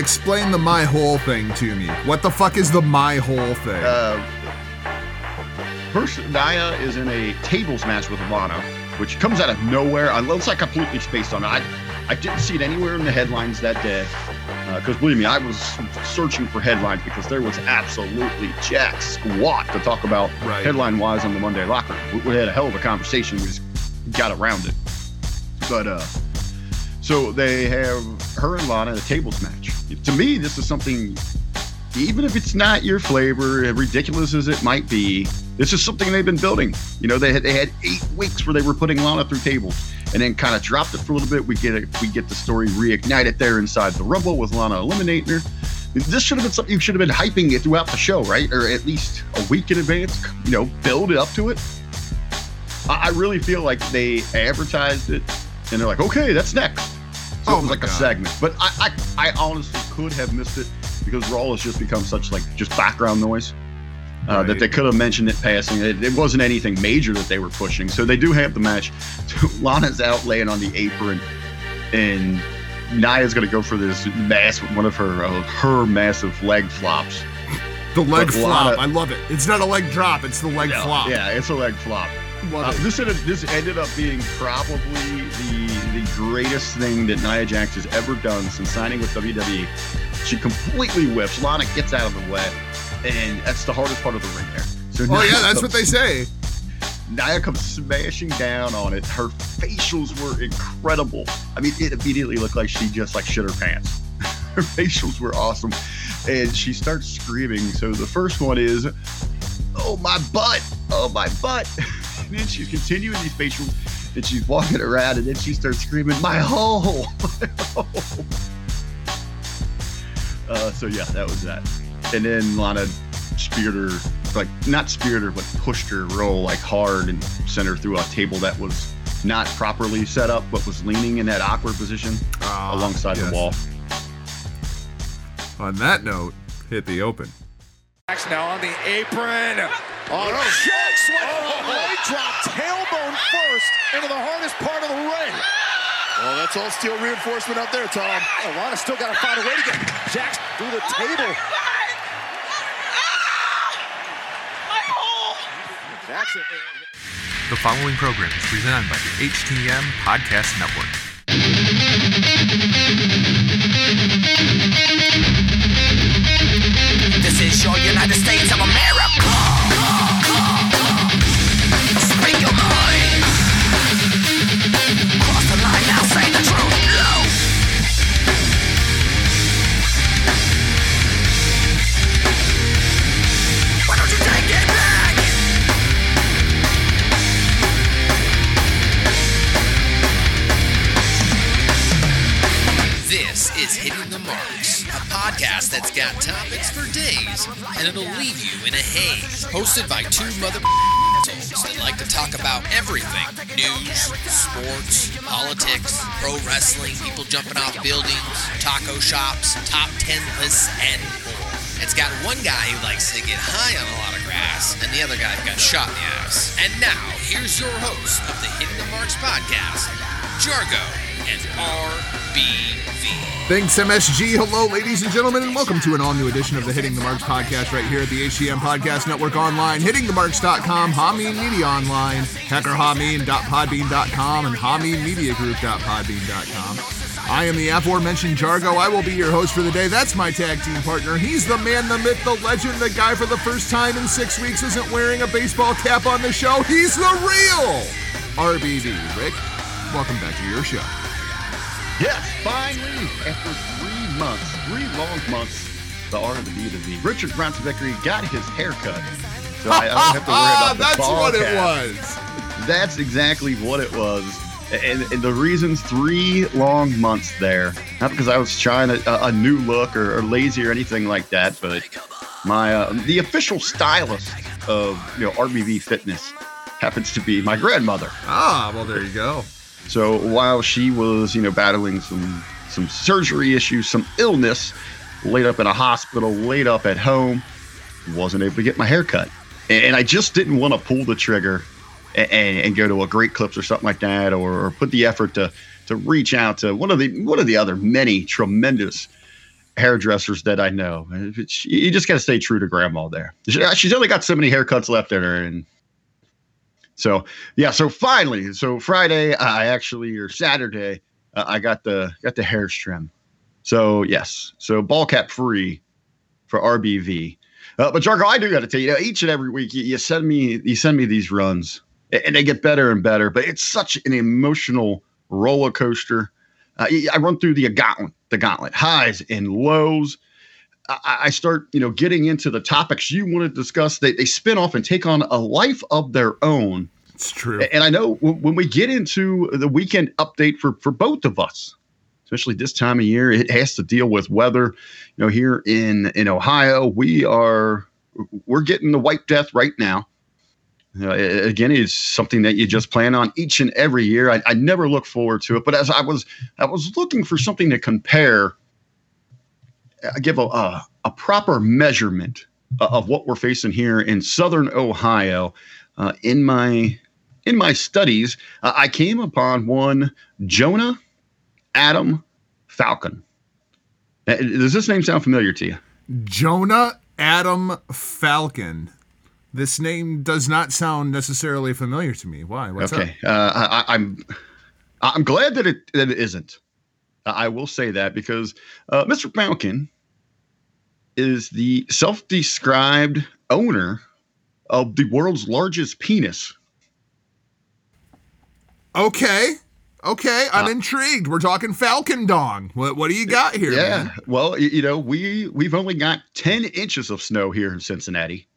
explain the my whole thing to me. What the fuck is the my whole thing? Uh, first, Nia is in a tables match with Lana, which comes out of nowhere. I looks like completely spaced on it. I, I didn't see it anywhere in the headlines that day. Because believe me, I was searching for headlines because there was absolutely jack squat to talk about Right. headline wise on the Monday locker. We, we had a hell of a conversation. We just got around it. But uh, so they have her and Lana in a tables match. To me, this is something, even if it's not your flavor, ridiculous as it might be, this is something they've been building. You know, they had they had eight weeks where they were putting Lana through tables, and then kind of dropped it for a little bit. We get it, we get the story reignited there inside the Rumble with Lana eliminating her. This should have been something you should have been hyping it throughout the show, right? Or at least a week in advance. You know, build it up to it. I, I really feel like they advertised it, and they're like, okay, that's next. So Oh it was like a segment, but I, I, I honestly could have missed it because Raw has just become such like just background noise uh, Right. that they could have mentioned it passing. It, it wasn't anything major that they were pushing. So they do have the match. Lana's out laying on the apron, and Nia's going to go for this mass one of her uh, her massive leg flops. the leg but flop. Lana- I love it. It's not a leg drop. It's the leg Yeah, flop. Yeah, it's a leg flop. Uh, this ended, this ended up being probably the the greatest thing that Nia Jax has ever done since signing with WWE. She completely whips. Lana gets out of the way, and that's the hardest part of the ring there. So Oh Nia yeah, that's what they say. Nia comes smashing down on it. Her facials were incredible. I mean, it immediately looked like she just like shit her pants. her facials were awesome, and she starts screaming. So the first one is, "Oh my butt! Oh my butt!" and then she's continuing these facials, and she's walking around, and then she starts screaming, "My hole! My hole!" Uh, so yeah, that was that. And then Lana speared her, like not speared her, but pushed her roll like hard and sent her through a table that was not properly set up, but was leaning in that awkward position Ah, alongside yes. the wall. On that note, hit the open. Jax now on the apron. Oh, no. Choke sweat. Oh. Leg drop. Tailbone first into the hardest part of the ring. Well, that's all steel reinforcement up there, Tom. Oh, Lana still got to find a way to get Jax through the table. Jax, The following program is presented by the HTM Podcast Network. Hosted by two mother that like to talk about everything news, sports, politics, pro wrestling, people jumping off buildings, taco shops, top 10 lists, and more. It's got one guy who likes to get high on a lot of grass, and the other guy who got shot in the ass. And now, here's your host of the Hitting the Marks podcast, Jargo and RBV. Thanks, MSG. Hello, ladies and gentlemen, and welcome to an all new edition of the Hitting the Marks podcast right here at the HTM Podcast Network online, hittingthemarks.com, Hameen Media Online, hackerhameen.podbean.com, and hameenmediagroup.podbean.com. I am the aforementioned Jargo. I will be your host for the day. That's my tag team partner. He's the man, the myth, the legend, the guy for the first time in six weeks isn't wearing a baseball cap on the show. He's the real RBV. Rick, welcome back to your show. Yes, finally, after three months, three long months, the R and the B to Richard Bronson Vickery got his haircut. So I, I don't have to worry about the That's ball what it was. That's exactly what it was. And, and the reasons three long months there, not because I was trying a, a new look or, or lazy or anything like that, but my uh, the official stylist of you know RBV Fitness happens to be my grandmother. Ah, well, there you go. So while she was, you know, battling some some surgery issues, some illness, laid up in a hospital, laid up at home, wasn't able to get my hair cut, and, I just didn't want to pull the trigger and, and, and go to a Great Clips or something like that, or, or put the effort to to reach out to one of the one of the other many tremendous hairdressers that I know. You just got to stay true to grandma there. She's only got so many haircuts left in her, and so yeah. So finally, so Friday, I actually or Saturday, uh, I got the got the hair trim. So yes, so ball cap free for RBV. Uh, but Jargo, I do got to tell you, each and every week you, you send me you send me these runs, and they get better and better. But it's such an emotional roller coaster. Uh, I run through the gauntlet, the gauntlet, highs and lows. I, I start, you know, getting into the topics you want to discuss. They, they spin off and take on a life of their own. It's true. And I know when we get into the weekend update for for both of us, especially this time of year, it has to deal with weather. You know, here in in Ohio, we are we're getting the white death right now. You know, again, it's something that you just plan on each and every year. I, I, never look forward to it, but as I was, I was looking for something to compare. Give a a, a proper measurement of what we're facing here in Southern Ohio. Uh, in my in my studies, uh, I came upon one Jonah Adam Falcon. Uh, does this name sound familiar to you? Jonah Adam Falcon. This name does not sound necessarily familiar to me. Why? What's okay. Uh, I, am I'm, I'm glad that it that it isn't. I will say that because uh, Mr. Falcon is the self-described owner of the world's largest penis. Okay. Okay, I'm uh, intrigued. We're talking Falcon Dong. What what do you got here? Yeah, man? well, you know, we we've only got ten inches of snow here in Cincinnati,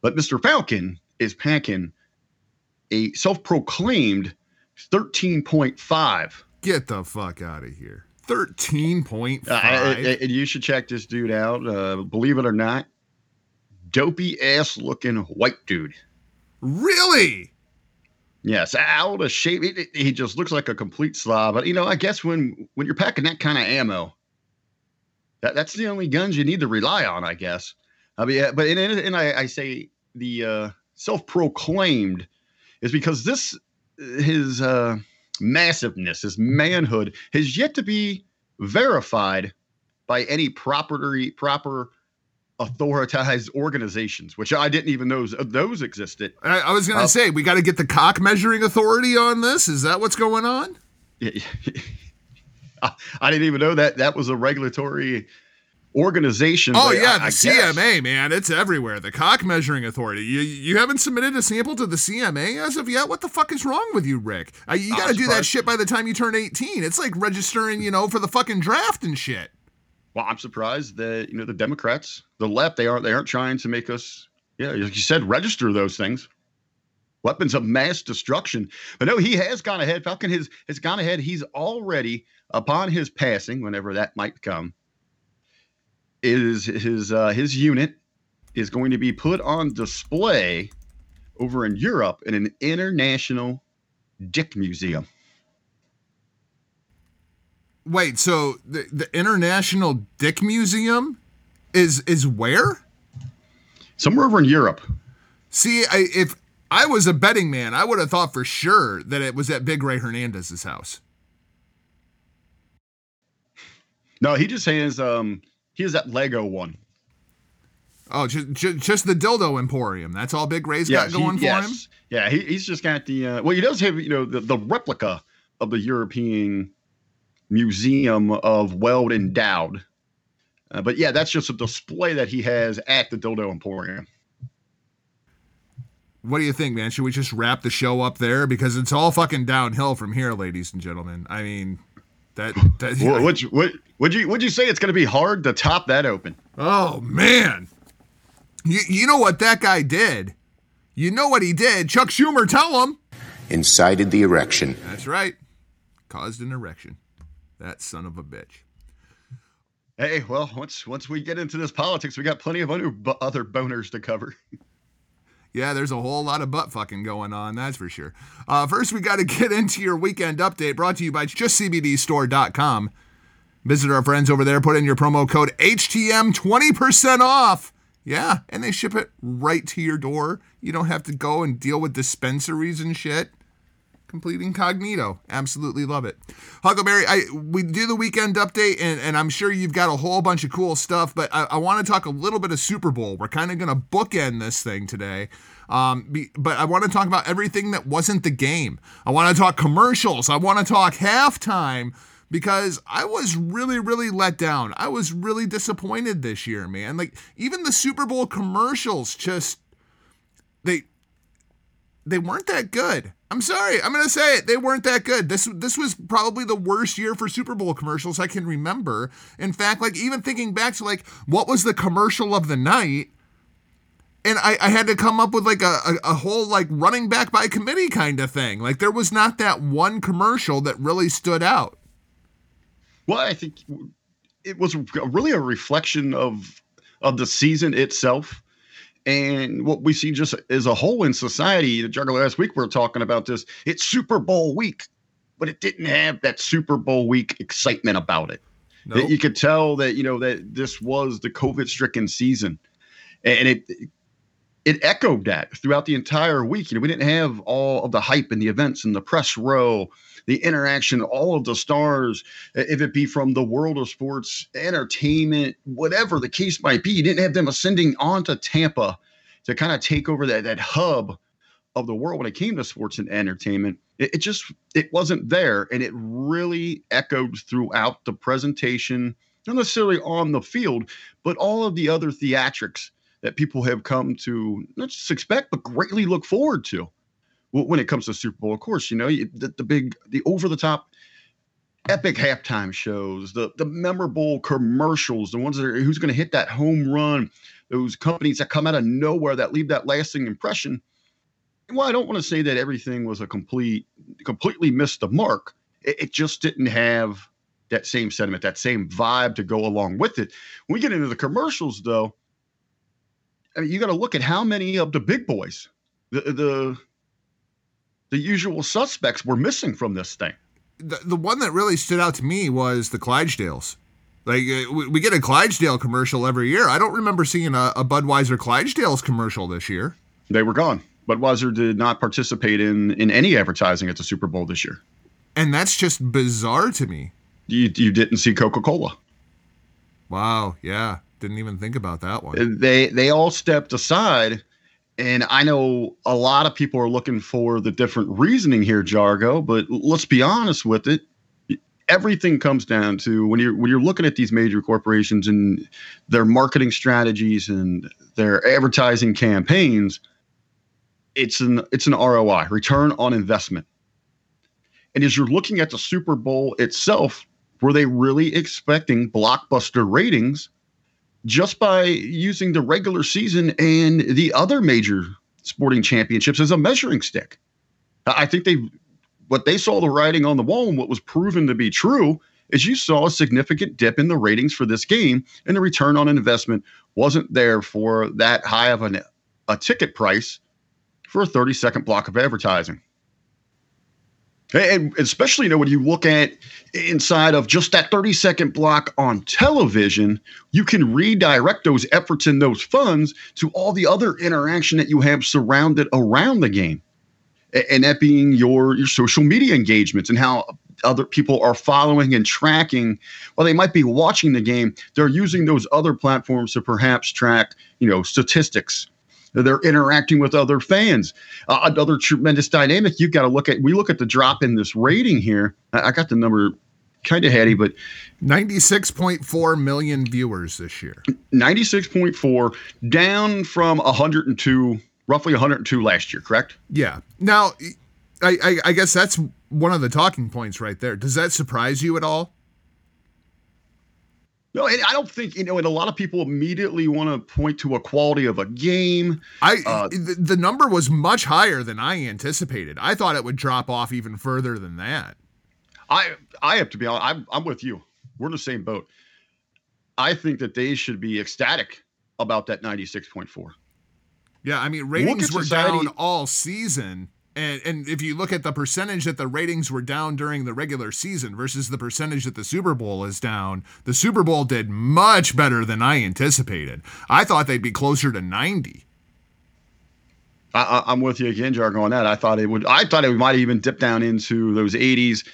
but Mr. Falcon is packing a self-proclaimed thirteen point five. Get the fuck out of here! Thirteen point five. Uh, and you should check this dude out. Uh, believe it or not, dopey ass looking white dude. Really? Yes, out of shape. He, he just looks like a complete slob. But you know, I guess when when you're packing that kind of ammo, that, that's the only guns you need to rely on. I guess. I mean, but and, and I, I say the uh, self-proclaimed is because this his uh, massiveness, his manhood, has yet to be verified by any property proper authorized organizations, which I didn't even know those existed. I, I was going to uh, say, we got to get the cock measuring authority on this. Is that what's going on? I didn't even know that that was a regulatory organization. Oh yeah, I, the I CMA, man, it's everywhere. The cock measuring authority. You you haven't submitted a sample to the CMA as of yet. What the fuck is wrong with you, Rick? Uh, you got to do that shit by the time you turn 18. It's like registering, you know, for the fucking draft and shit. Well, I'm surprised that you know the Democrats, the left, they aren't they aren't trying to make us, yeah, like you said, register those things. Weapons of mass destruction. But no, he has gone ahead. Falcon has has gone ahead. He's already upon his passing, whenever that might come. Is his uh, his unit is going to be put on display over in Europe in an international dick museum. Wait, so the, the International Dick Museum is is where? Somewhere over in Europe. See, I, if I was a betting man, I would have thought for sure that it was at Big Ray Hernandez's house. No, he just has um he has that Lego one. Oh, just, just, just the dildo emporium. That's all Big Ray's yes, got going he, for yes. him. Yeah, he, he's just got the uh, well. He does have you know the, the replica of the European museum of Weld endowed. Uh, but yeah, that's just a display that he has at the Dildo Emporium. What do you think, man? Should we just wrap the show up there because it's all fucking downhill from here, ladies and gentlemen? I mean, that. that well, would you, would, would you would you say it's going to be hard to top that open? Oh man, you you know what that guy did? You know what he did? Chuck Schumer, tell him. Incited the erection. That's right. Caused an erection. That son of a bitch. Hey, well, once once we get into this politics, we got plenty of other, other boners to cover. yeah, there's a whole lot of butt fucking going on, that's for sure. Uh, first, we got to get into your weekend update brought to you by justcbdstore.com. Visit our friends over there, put in your promo code HTM 20% off. Yeah, and they ship it right to your door. You don't have to go and deal with dispensaries and shit. Complete incognito. Absolutely love it. Huckleberry, I we do the weekend update, and, and I'm sure you've got a whole bunch of cool stuff, but I, I want to talk a little bit of Super Bowl. We're kind of going to bookend this thing today. Um, be, but I want to talk about everything that wasn't the game. I want to talk commercials. I want to talk halftime because I was really, really let down. I was really disappointed this year, man. Like even the Super Bowl commercials just they they weren't that good. I'm sorry. I'm gonna say it. They weren't that good. This this was probably the worst year for Super Bowl commercials I can remember. In fact, like even thinking back to like what was the commercial of the night, and I, I had to come up with like a, a, a whole like running back by committee kind of thing. Like there was not that one commercial that really stood out. Well, I think it was really a reflection of of the season itself and what we see just as a whole in society. The Jugger last week we were talking about this. It's Super Bowl week, but it didn't have that Super Bowl week excitement about it. Nope. You could tell that you know that this was the COVID stricken season, and it it echoed that throughout the entire week. You know, we didn't have all of the hype and the events and the press row the interaction, all of the stars, uh, if it be from the world of sports, entertainment, whatever the case might be. You didn't have them ascending onto Tampa to kind of take over that, that hub of the world when it came to sports and entertainment. It, it just it wasn't there. And it really echoed throughout the presentation, not necessarily on the field, but all of the other theatrics that people have come to not just expect, but greatly look forward to when it comes to Super Bowl. Of course, you know the, the big, the over the top, epic halftime shows, the the memorable commercials, the ones that are who's going to hit that home run, those companies that come out of nowhere that leave that lasting impression. Well, I don't want to say that everything was a complete, completely missed the mark. It, it just didn't have that same sentiment, that same vibe to go along with it. When we get into the commercials, though, I mean, you got to look at how many of the big boys, the the the usual suspects were missing from this thing. The, the one that really stood out to me was the Clydesdales. Like uh, we get a Clydesdale commercial every year. I don't remember seeing a, a Budweiser Clydesdales commercial this year. They were gone. Budweiser did not participate in in any advertising at the Super Bowl this year. And that's just bizarre to me. You you didn't see Coca Cola. Wow. Yeah. Didn't even think about that one. They they all stepped aside and I know a lot of people are looking for the different reasoning here, Jargo, but let's be honest with it. Everything comes down to when you're when you're looking at these major corporations and their marketing strategies and their advertising campaigns, it's an it's an ROI, return on investment. And as you're looking at the Super Bowl itself, were they really expecting blockbuster ratings just by using the regular season and the other major sporting championships as a measuring stick. I think they what they saw the writing on the wall and what was proven to be true is you saw a significant dip in the ratings for this game and the return on investment wasn't there for that high of an, a ticket price for a 30 second block of advertising. And especially, you know, when you look at inside of just that 30 second block on television, you can redirect those efforts and those funds to all the other interaction that you have surrounded around the game. And that being your, your social media engagements and how other people are following and tracking while they might be watching the game they're using those other platforms to perhaps track you know statistics they're interacting with other fans. Uh, another tremendous dynamic you've got to look at. We look at the drop in this rating here. I, I got the number kind of heady, but 96.4 million viewers this year. 96.4 down from 102, roughly 102 last year, correct? Yeah. Now, I, I, I guess that's one of the talking points right there. Does that surprise you at all? No, I don't think you know. And a lot of people immediately want to point to a quality of a game. I uh, the, the number was much higher than I anticipated. I thought it would drop off even further than that. I I have to be honest. I'm I'm with you. We're in the same boat. I think that they should be ecstatic about that 96.4. Yeah, I mean ratings were society. down all season and and if you look at the percentage that the ratings were down during the regular season versus the percentage that the Super Bowl is down, the Super Bowl did much better than I anticipated. I thought they'd be closer to 90. I, am with you again, Jargo, on that. I thought it would. I thought it might even dip down into those 80s.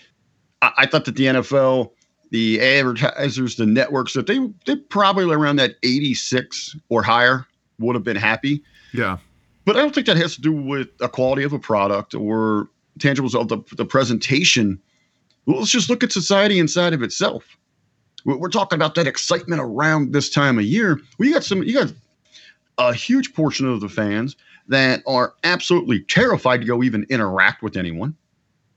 I, I thought that the NFL, the advertisers, the networks, that they they probably around that 86 or higher would have been happy. Yeah. But I don't think that has to do with the quality of a product or tangibles of the, the presentation. Well, let's just look at society inside of itself. We're talking about that excitement around this time of year. We got some, you got a huge portion of the fans that are absolutely terrified to go even interact with anyone.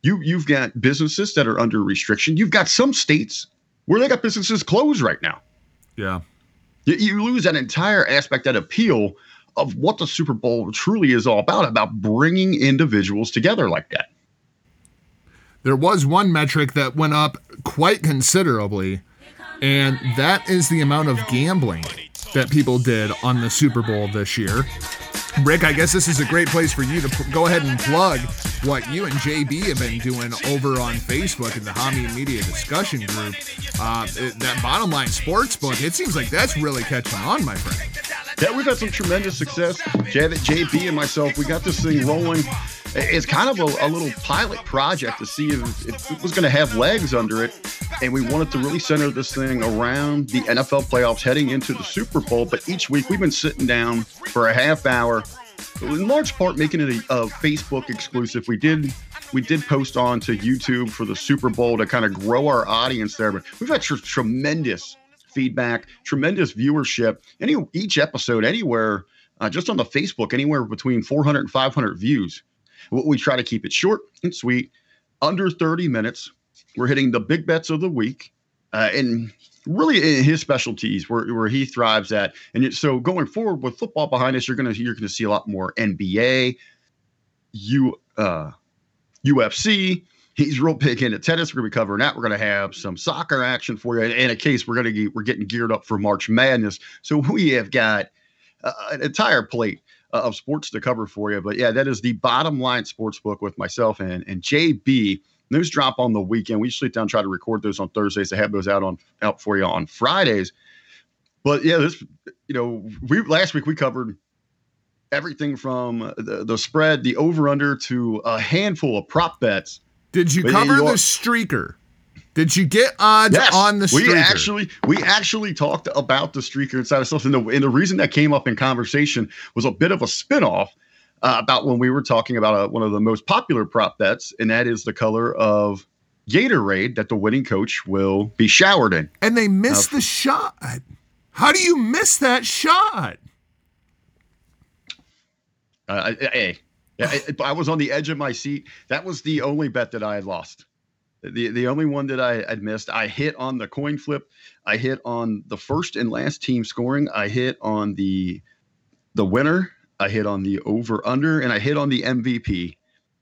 You you've got businesses that are under restriction. You've got some states where they got businesses closed right now. Yeah. You, you lose that entire aspect, that appeal of what the Super Bowl truly is all about, about bringing individuals together like that. There was one metric that went up quite considerably, and that is the amount of gambling that people did on the Super Bowl this year. Rick, I guess this is a great place for you to p- go ahead and plug what you and JB have been doing over on Facebook in the Hami Media discussion group. Uh, that bottom line sports book, it seems like that's really catching on, my friend. Yeah, we've had some tremendous success. Janet, JB, and myself, we got this thing rolling. It's kind of a, a little pilot project to see if, if it was going to have legs under it. And we wanted to really center this thing around the NFL playoffs heading into the Super Bowl. But each week we've been sitting down for a half hour, in large part making it a, a Facebook exclusive. We did we did post on to YouTube for the Super Bowl to kind of grow our audience there. But we've had tr- tremendous feedback, tremendous viewership. Any each episode, anywhere, uh, just on the Facebook, anywhere between 400 and 500 views. We try to keep it short and sweet, under 30 minutes. We're hitting the big bets of the week, uh, and really his specialties where, where he thrives at. And so going forward with football behind us, you're gonna you're gonna see a lot more NBA, U uh, UFC. He's real big into tennis. We're gonna be covering that. We're gonna have some soccer action for you. And in a case, we're gonna get, we're getting geared up for March Madness. So we have got uh, an entire plate of sports to cover for you. But yeah, that is the bottom line sports book with myself and, and JB. News drop on the weekend. We usually down try to record those on Thursdays to have those out on out for you on Fridays. But yeah, this you know we last week we covered everything from the, the spread, the over under to a handful of prop bets. Did you but cover the streaker? Did you get odds yes, on the streaker? We actually we actually talked about the streaker inside of stuff. And the, and the reason that came up in conversation was a bit of a spinoff uh, about when we were talking about a, uh, one of the most popular prop bets, and that is the color of Gatorade that the winning coach will be showered in. And they missed uh, the shot. How do you miss that shot? Uh, hey, I, I was on the edge of my seat. That was the only bet that I had lost. The the only one that I had missed, I hit on the coin flip. I hit on the first and last team scoring. I hit on the the winner. I hit on the over under, and I hit on the MVP.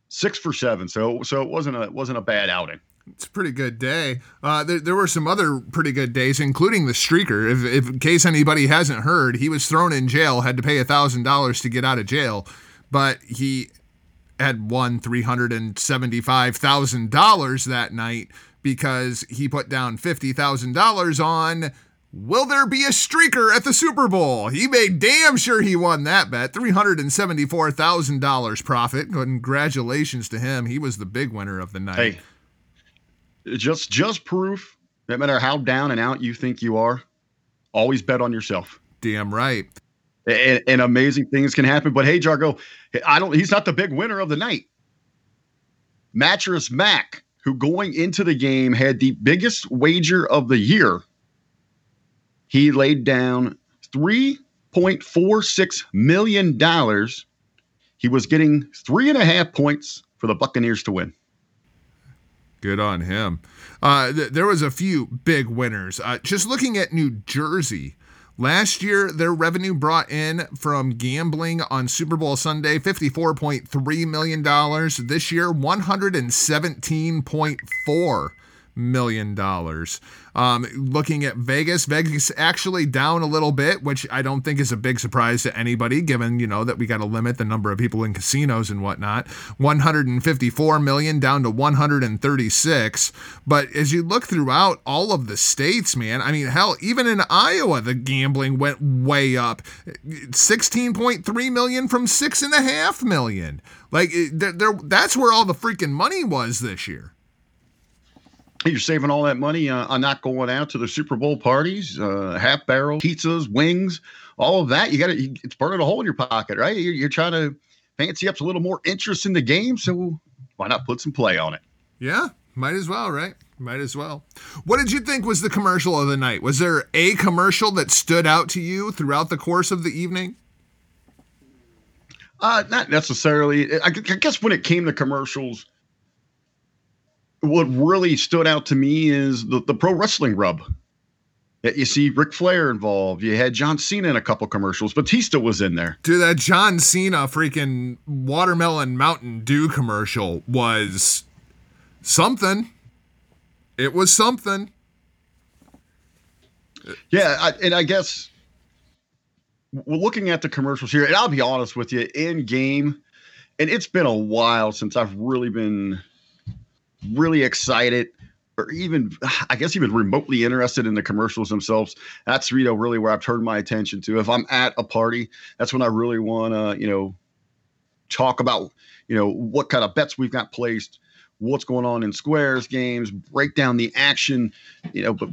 Six for seven. So so it wasn't a it wasn't a bad outing. It's a pretty good day. Uh, there, there, were some other pretty good days, including the streaker. If, if, in case anybody hasn't heard, he was thrown in jail, had to pay a thousand dollars to get out of jail, but he had won $375,000 that night because he put down $50,000 on Will there be a streaker at the Super Bowl? He made damn sure he won that bet. $374,000 profit. Congratulations to him. He was the big winner of the night. Hey, just just proof no matter how down and out you think you are, always bet on yourself. Damn right and, and, amazing things can happen. But hey, Jargo, I don't. He's not the big winner of the night. Mattress Mac, who going into the game had the biggest wager of the year, he laid down three point four six million dollars. He was getting three and a half points for the Buccaneers to win. Good on him. Uh, th- there was a few big winners. Uh, just looking at New Jersey, Last year, their revenue brought in from gambling on Super Bowl Sunday $54.3 million. This year, $117.4 million dollars. Um, looking at Vegas, Vegas actually down a little bit, which I don't think is a big surprise to anybody, given you know that we got to limit the number of people in casinos and whatnot. 154 million down to 136. But as you look throughout all of the states, man, I mean, hell, even in Iowa, the gambling went way up. 16.3 million from six and a half million. Like, there, that's where all the freaking money was this year you're saving all that money uh, on not going out to the Super Bowl parties, uh, half barrel pizzas, wings, all of that. You got to, it's burning a hole in your pocket, right? You're, you're, trying to fancy up a little more interest in the game. So why not put some play on it? Yeah, might as well, right? Might as well. What did you think was the commercial of the night? Was there a commercial that stood out to you throughout the course of the evening? Uh, not necessarily. I, I guess when it came to commercials, what really stood out to me is the, the pro wrestling rub. You see Ric Flair involved. You had John Cena in a couple commercials. Batista was in there. Dude, that John Cena freaking watermelon Mountain Dew commercial was something. It was something. Yeah, I, and I guess we're looking at the commercials here, and I'll be honest with you, in game, and it's been a while since I've really been really excited or even I guess even remotely interested in the commercials themselves, that's you know really where I've turned my attention to. If I'm at a party, that's when I really want to you know talk about you know what kind of bets we've got placed, what's going on in squares games, break down the action, you know, but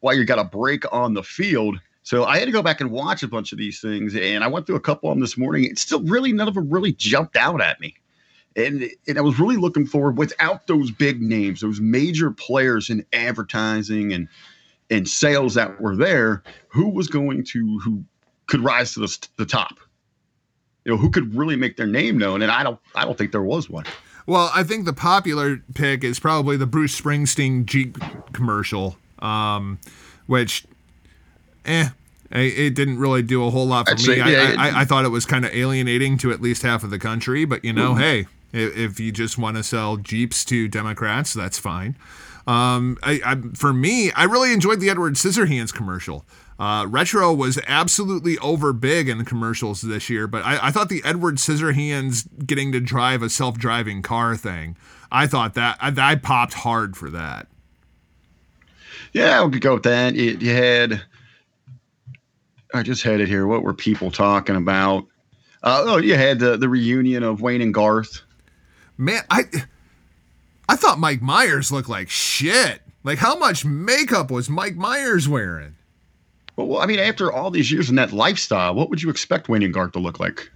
while you got a break on the field. So I had to go back and watch a bunch of these things, and I went through a couple of them this morning. It's still really none of them really jumped out at me and, and I was really looking forward without those big names, those major players in advertising and and sales that were there, who was going to who could rise to the, the top? You know, who could really make their name known? And I don't I don't think there was one. Well, I think the popular pick is probably the Bruce Springsteen Jeep commercial, um, which, eh, it didn't really do a whole lot for I'd me. Say, yeah, I, I, I, thought it was kind of alienating to at least half of the country, but you know, mm-hmm. hey, if you just want to sell Jeeps to Democrats, that's fine. Um, I, I, for me, I really enjoyed the Edward Scissorhands commercial. Uh, Retro was absolutely over big in the commercials this year, but I, I thought the Edward Scissorhands getting to drive a self driving car thing, I thought that I, I, popped hard for that. Yeah, we could go with that. It, you had, I just had it here. What were people talking about? Uh, oh, you had the, the reunion of Wayne and Garth man, I I thought Mike Myers looked like shit. Like how much makeup was Mike Myers wearing? Well, I mean, after all these years in that lifestyle, what would you expect Wayne and Garth to look like?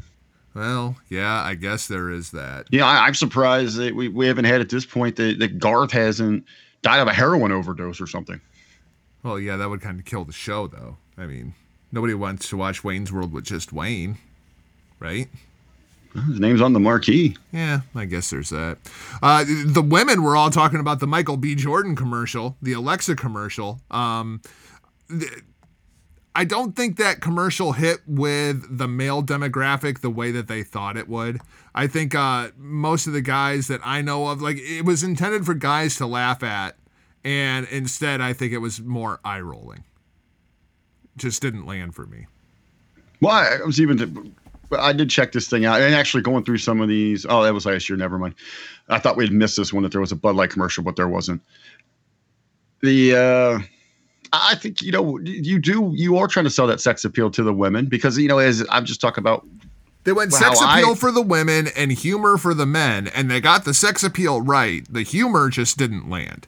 Well, yeah, I guess there is that. Yeah, I, am surprised that we, we haven't had at this point that, that Garth hasn't died of a heroin overdose or something. Well, yeah, that would kind of kill the show, though. I mean, nobody wants to watch Wayne's World with just Wayne, right? His name's on the marquee. Yeah, I guess there's that. Uh, the women were all talking about the Michael B. Jordan commercial, the Alexa commercial. Um, I don't think that commercial hit with the male demographic the way that they thought it would. I think uh, most of the guys that I know of, like, it was intended for guys to laugh at, and instead, I think it was more eye rolling. Just didn't land for me. Well, I was even but I did check this thing out, and actually going through some of these. Oh, that was last year. Never mind. I thought we'd missed this one that there was a Bud Light commercial, but there wasn't. The uh, I think you know you do you are trying to sell that sex appeal to the women because you know as I'm just talking about. They went sex appeal I, for the women and humor for the men, and they got the sex appeal right. The humor just didn't land.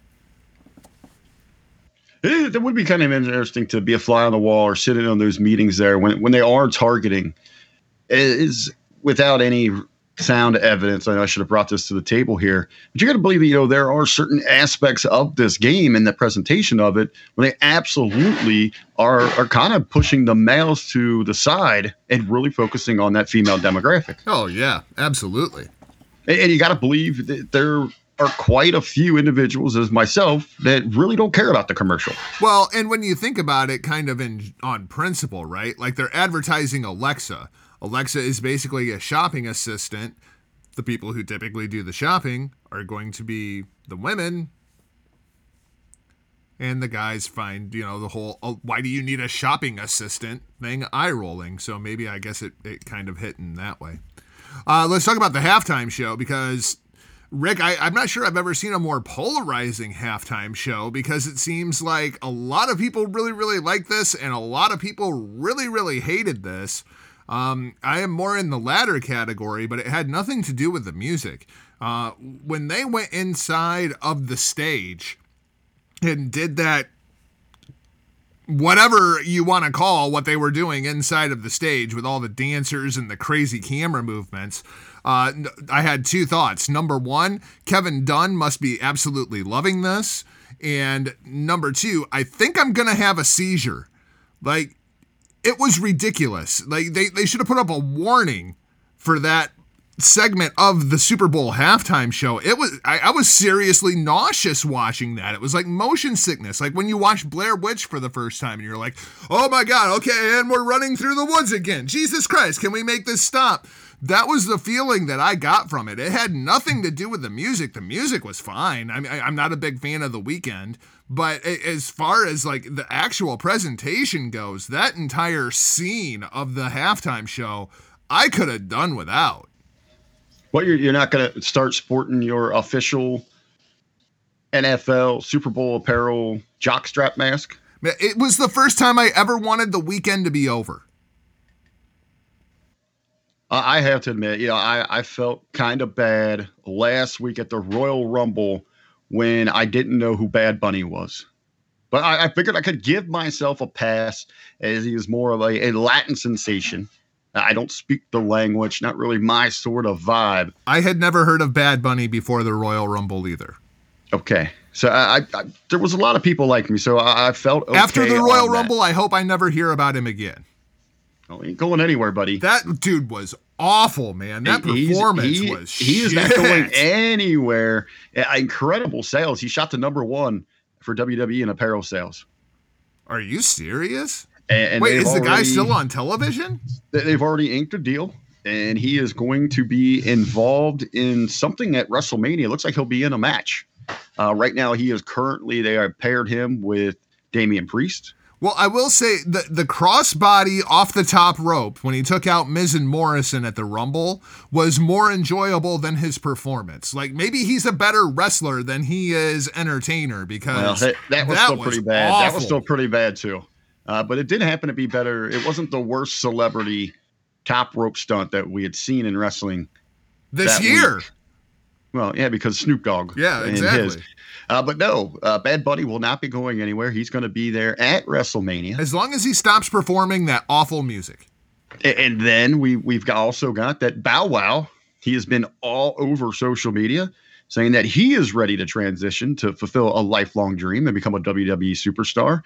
It, it would be kind of interesting to be a fly on the wall or sit in on those meetings there when when they are targeting is without any sound evidence. I know I should have brought this to the table here, but you got to believe that you know there are certain aspects of this game and the presentation of it when they absolutely are are kind of pushing the males to the side and really focusing on that female demographic. Oh yeah, absolutely. And, and you got to believe that there are quite a few individuals as myself that really don't care about the commercial. Well, and when you think about it kind of in on principle, right? Like they're advertising Alexa Alexa is basically a shopping assistant. The people who typically do the shopping are going to be the women. And the guys find, you know, the whole, oh, why do you need a shopping assistant thing eye rolling. So maybe I guess it, it kind of hit in that way. Uh, let's talk about the halftime show because Rick, I, am not sure I've ever seen a more polarizing halftime show because it seems like a lot of people really, really like this and a lot of people really, really hated this. Um, I am more in the latter category, but it had nothing to do with the music. Uh, when they went inside of the stage and did that whatever you want to call what they were doing inside of the stage with all the dancers and the crazy camera movements. Uh, I had two thoughts. Number one, Kevin Dunn must be absolutely loving this. And number two, I think I'm going to have a seizure. Like, it was ridiculous. Like, they, they should have put up a warning for that segment of the Super Bowl halftime show, it was I, I, was seriously nauseous watching that. It was like motion sickness, like when you watch Blair Witch for the first time and you're like, "Oh my god, okay, and we're running through the woods again. Jesus Christ, can we make this stop?" That was the feeling that I got from it. It had nothing to do with the music. The music was fine. I mean, I'm not a big fan of the Weeknd, but as far as like the actual presentation goes, that entire scene of the halftime show, I could have done without. What you're you're not going to start sporting your official NFL Super Bowl apparel jockstrap mask? It was the first time I ever wanted the weekend to be over. I have to admit, you know, I, I felt kind of bad last week at the Royal Rumble when I didn't know who Bad Bunny was. But I, I figured I could give myself a pass as he is more of a, a Latin sensation. I don't speak the language, not really my sort of vibe. I had never heard of Bad Bunny before the Royal Rumble either. Okay. So I, I there was a lot of people like me, so I, I felt okay After the Royal Rumble, I hope I never hear about him again. He ain't going anywhere, buddy. That dude was awful, man. That performance he, was He is not going anywhere. Incredible sales. He shot to number one for WWE in apparel sales. Are you serious? And, and Wait, is already, the guy still on television? They've already inked a deal, and he is going to be involved in something at WrestleMania. It looks like he'll be in a match. Uh, right now, he is currently they have paired him with Damian Priest. Well, I will say the the crossbody off the top rope when he took out Miz and Morrison at the Rumble was more enjoyable than his performance. Like maybe he's a better wrestler than he is entertainer because well, that, that, was that still was pretty bad. Awful. That was still pretty bad too. Uh, but it did happen to be better. It wasn't the worst celebrity top rope stunt that we had seen in wrestling this year. Week. Well, yeah, because Snoop Dogg. Yeah, exactly. Uh, but no, uh, Bad Bunny will not be going anywhere. He's going to be there at WrestleMania as long as he stops performing that awful music. And then we we've also got that Bow Wow. He has been all over social media saying that he is ready to transition to fulfill a lifelong dream and become a WWE superstar.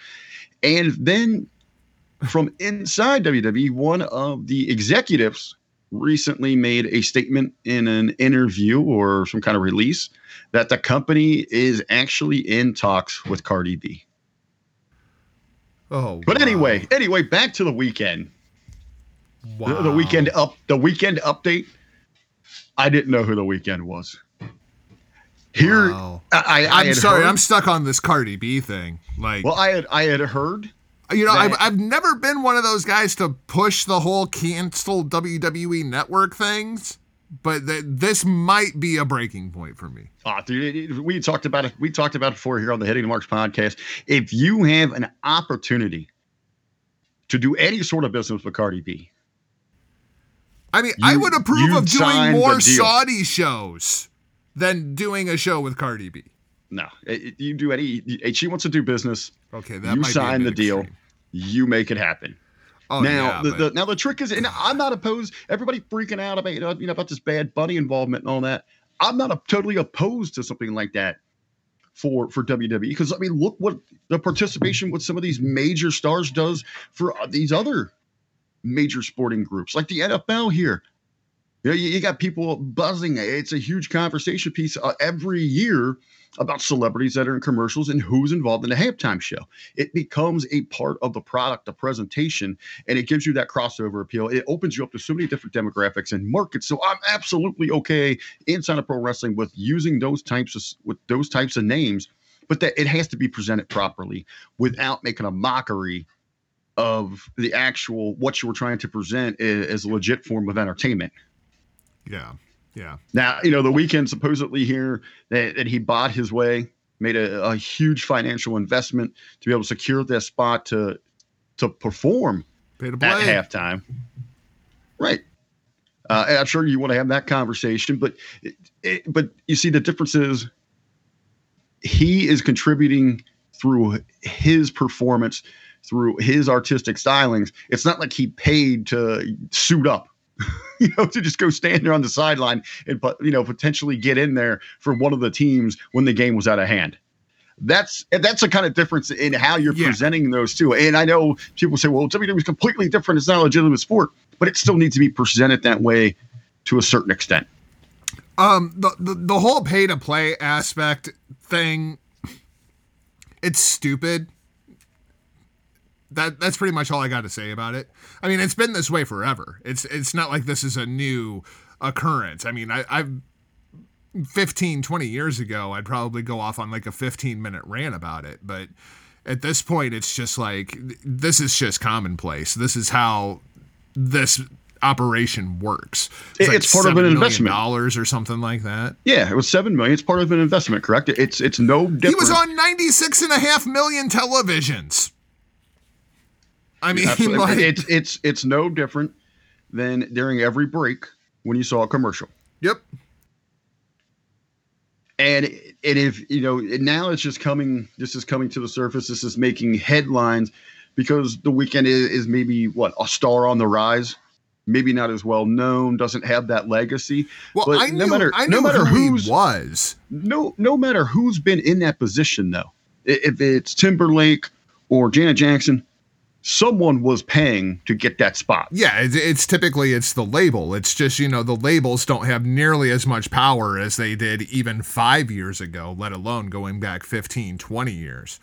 And then from inside WWE, one of the executives recently made a statement in an interview or some kind of release that the company is actually in talks with Cardi B. Oh, but wow. anyway, anyway, back to the weekend. Wow. The, the, weekend up, the weekend update. I didn't know who the Weeknd was. Here, wow. I, I, am sorry, heard, I'm stuck on this Cardi B thing. Like, well, I had, I had heard you know, I've, I've never been one of those guys to push the whole cancel WWE network things, but th- this might be a breaking point for me. Oh, dude, we talked about it. We talked about it before here on the Hitting the Marks podcast. If you have an opportunity to do any sort of business with Cardi B, I mean, you, I would approve of doing more Saudi shows than doing a show with Cardi B. No, it, you do any. She wants to do business. Okay, that you sign the deal. You make it happen. Oh, now, yeah, the, but... the, now the trick is, and I'm not opposed. Everybody freaking out about you know, you know about this Bad Bunny involvement and all that. I'm not a, totally opposed to something like that for for WWE because I mean, look what the participation with some of these major stars does for uh, these other major sporting groups, like the NFL here. You, know, you, you got people buzzing. It's a huge conversation piece uh, every year about celebrities that are in commercials and who's involved in the halftime show. It becomes a part of the product, the presentation, and it gives you that crossover appeal. It opens you up to so many different demographics and markets. So I'm absolutely okay inside of pro wrestling with using those types of with those types of names but that it has to be presented properly without making a mockery of the actual what you were trying to present as a legit form of entertainment. Yeah. Yeah. Now, you know, the Weeknd supposedly here that, that he bought his way, made a, a huge financial investment to be able to secure that spot to to perform Pay to at halftime. Right. Uh, I'm sure you want to have that conversation, but it, it, but you see the difference is he is contributing through his performance, through his artistic stylings. It's not like he paid to suit up, you know, to just go stand there on the sideline and but you know potentially get in there for one of the teams when the game was out of hand. That's that's a kind of difference in how you're Yeah. presenting those two. And I know people say, well, WWE is completely different. It's not a legitimate sport, but it still needs to be presented that way to a certain extent. Um, the, the the whole pay to play aspect thing, it's stupid. That that's pretty much all I got to say about it. I mean, it's been this way forever. It's it's not like this is a new occurrence. I mean, I, I've 15, 20 years ago, I'd probably go off on like a 15 minute rant about it, but at this point, it's just like this is just commonplace. This is how this operation works. It- it's part of an investment. dollars or something like that. Yeah, it was seven million. It's part of an investment, correct? It's it's no different. He was on 96 and a half million televisions. I mean, like, it's it's it's no different than during every break when you saw a commercial. yep. And and if you know now it's just coming, this is coming to the surface. This is making headlines because the Weeknd is, is maybe what a star on the rise, maybe not as well known, doesn't have that legacy. Well, But I knew, no matter I knew no matter who who's he was. no no matter who's been in that position though, if it's Timberlake or Janet Jackson, someone was paying to get that spot. Yeah, it's, it's typically it's the label. It's just you know the labels don't have nearly as much power as they did even five years ago, let alone going back 15, 20 years.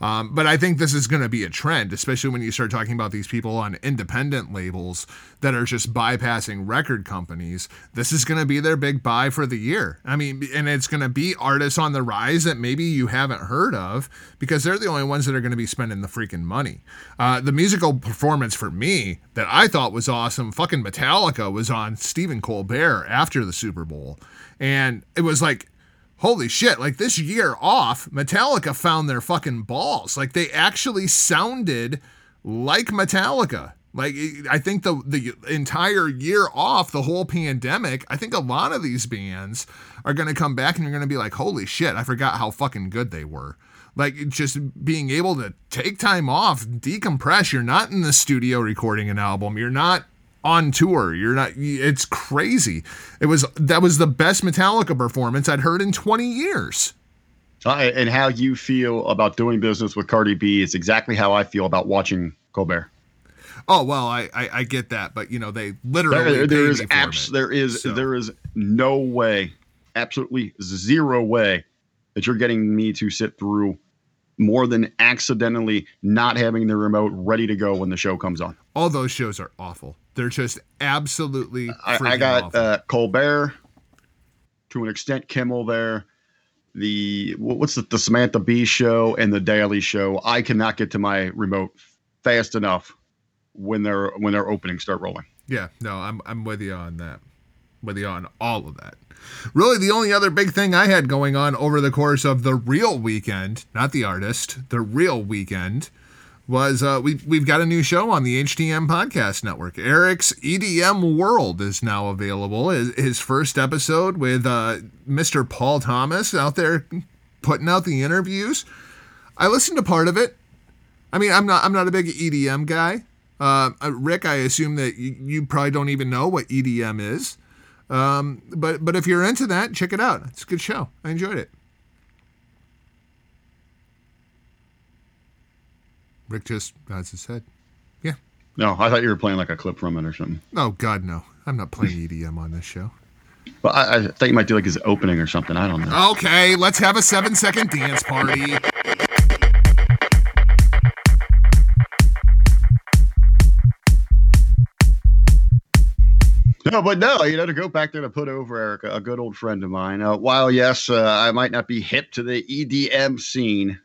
Um, but I think this is going to be a trend, especially when you start talking about these people on independent labels that are just bypassing record companies. This is going to be their big buy for the year. I mean, and it's going to be artists on the rise that maybe you haven't heard of because they're the only ones that are going to be spending the freaking money. Uh, the musical performance for me that I thought was awesome, fucking Metallica was on Stephen Colbert after the Super Bowl. And it was like, holy shit, like this year off, Metallica found their fucking balls. Like they actually sounded like Metallica. Like I think the the entire year off, the whole pandemic, I think a lot of these bands are going to come back and you're going to be like, "Holy shit, I forgot how fucking good they were." Like just being able to take time off, decompress. You're not in the studio recording an album. You're not on tour. You're not. It's crazy. It was that was the best Metallica performance I'd heard in 20 years. Uh, and how you feel about doing business with Cardi B is exactly how I feel about watching Colbert. Oh well, I I, I get that, but you know they literally There, there is abs- it. there is So- there is no way, absolutely zero way, that you're getting me to sit through more than accidentally not having the remote ready to go when the show comes on. all those shows are awful. They're just absolutely. I, I got uh, Colbert, to an extent Kimmel there. The what's the, the Samantha Bee show and the Daily Show. I cannot get to my remote fast enough when their when their openings start rolling. Yeah, no, I'm I'm with you on that. With you on all of that. Really, the only other big thing I had going on over the course of the real weekend, not the artist, the real weekend, was uh, we we've got a new show on the HTM Podcast Network. Eric's EDM World is now available. His, first episode with uh, Mr. Paul Thomas out there putting out the interviews. I listened to part of it. I mean, I'm not I'm not a big EDM guy. Uh, uh, Rick, I assume that you, you probably don't even know what EDM is. Um, but but if you're into that, check it out. It's a good show. I enjoyed it. Rick just nods his head. Yeah. No, I thought you were playing like a clip from it or something. Oh God, no! I'm not playing EDM on this show. But I, I thought you might do like his opening or something. I don't know. Okay, let's have a seven second dance party. No, but no, you know, to go back there to put over Erica, a good old friend of mine. Uh, while yes, uh, I might not be hip to the EDM scene,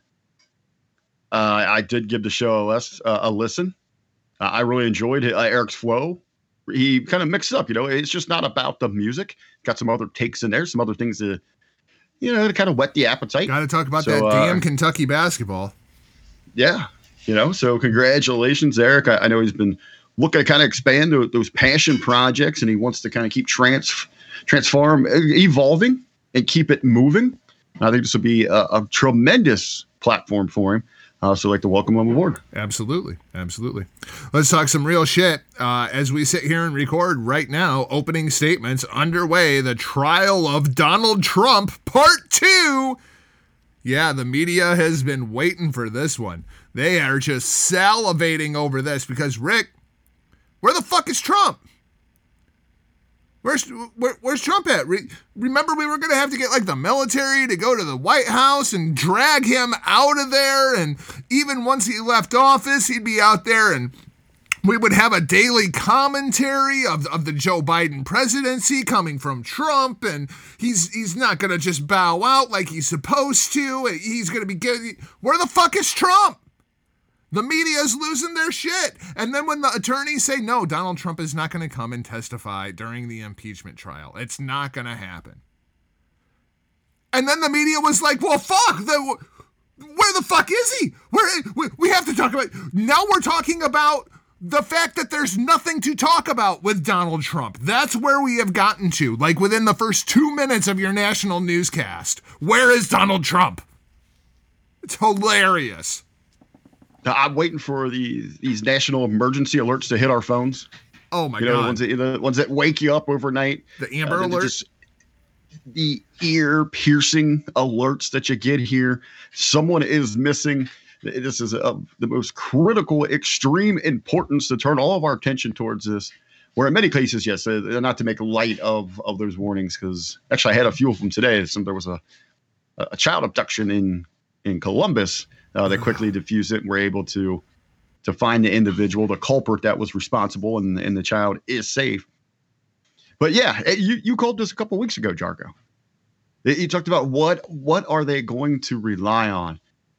uh, I did give the show a, uh, a listen. I really enjoyed it, uh, Eric's flow. He kind of mixed it up, you know. It's just not about the music. Got some other takes in there, some other things to, you know, to kind of whet the appetite. Got to talk about so, that damn uh, Kentucky basketball. Yeah, you know. So congratulations, Eric. I, I know he's been looking to kind of expand those passion projects, and he wants to kind of keep trans transform, evolving, and keep it moving. I think this will be a, a tremendous platform for him. Uh, I'd like to welcome him aboard. Absolutely. Absolutely. Let's talk some real shit. Uh, as we sit here and record right now, opening statements underway. The trial of Donald Trump, part two. Yeah, the media has been waiting for this one. They are just salivating over this because, Rick, where the fuck is Trump? Where's where, where's Trump at? Re, remember, we were to have to get like the military to go to the White House and drag him out of there. And even once he left office, he'd be out there and we would have a daily commentary of, of the Joe Biden presidency coming from Trump, and he's he's not gonna just bow out like he's supposed to. He's gonna be getting where the fuck is Trump? The media is losing their shit. And then when the attorneys say, no, Donald Trump is not going to come and testify during the impeachment trial, it's not going to happen. And then the media was like, well, fuck. The, where the fuck is he? Where we, we have to talk about. Now we're talking about the fact that there's nothing to talk about with Donald Trump. That's where we have gotten to. Like within the first two minutes of your national newscast. Where is Donald Trump? It's hilarious. I'm waiting for the these national emergency alerts to hit our phones. Oh my you know, god! The ones, that, the ones that wake you up overnight. The Amber uh, Alert. the ear piercing alerts that you get here. Someone is missing. This is of the most critical, extreme importance to turn all of our attention towards this. Where in many cases, yes, uh, not to make light of of those warnings, because actually I had a few of them today. Some there was a a child abduction in in Columbus uh, they quickly diffused it and were able to to find the individual, the culprit that was responsible, and, and the child is safe. But yeah, you, you called this a couple weeks ago, Jargo. You talked about what what are they going to rely on?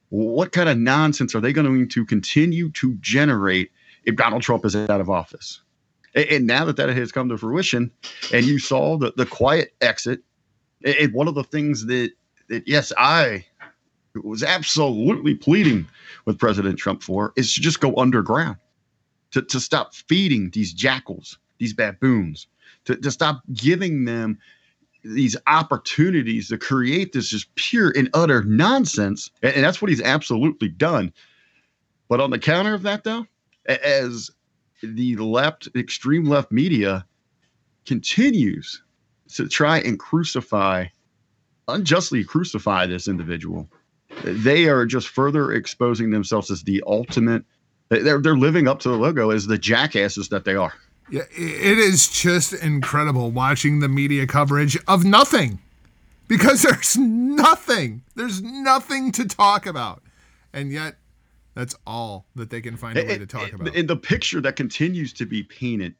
What kind of nonsense are they going to continue to generate if Donald Trump is out of office? And now that that has come to fruition, and you saw the, the quiet exit, and one of the things that, that yes, I was absolutely pleading with President Trump for is to just go underground, to, to stop feeding these jackals, these baboons, to, to stop giving them these opportunities to create this just pure and utter nonsense. And, and that's what he's absolutely done. But on the counter of that, though, as the left, extreme left media continues to try and crucify, unjustly crucify this individual, they are just further exposing themselves as the ultimate. They're they're living up to the logo as the jackasses that they are. Yeah, it is just incredible watching the media coverage of nothing, because there's nothing. There's nothing to talk about, and yet that's all that they can find a way to talk about. In the picture that continues to be painted,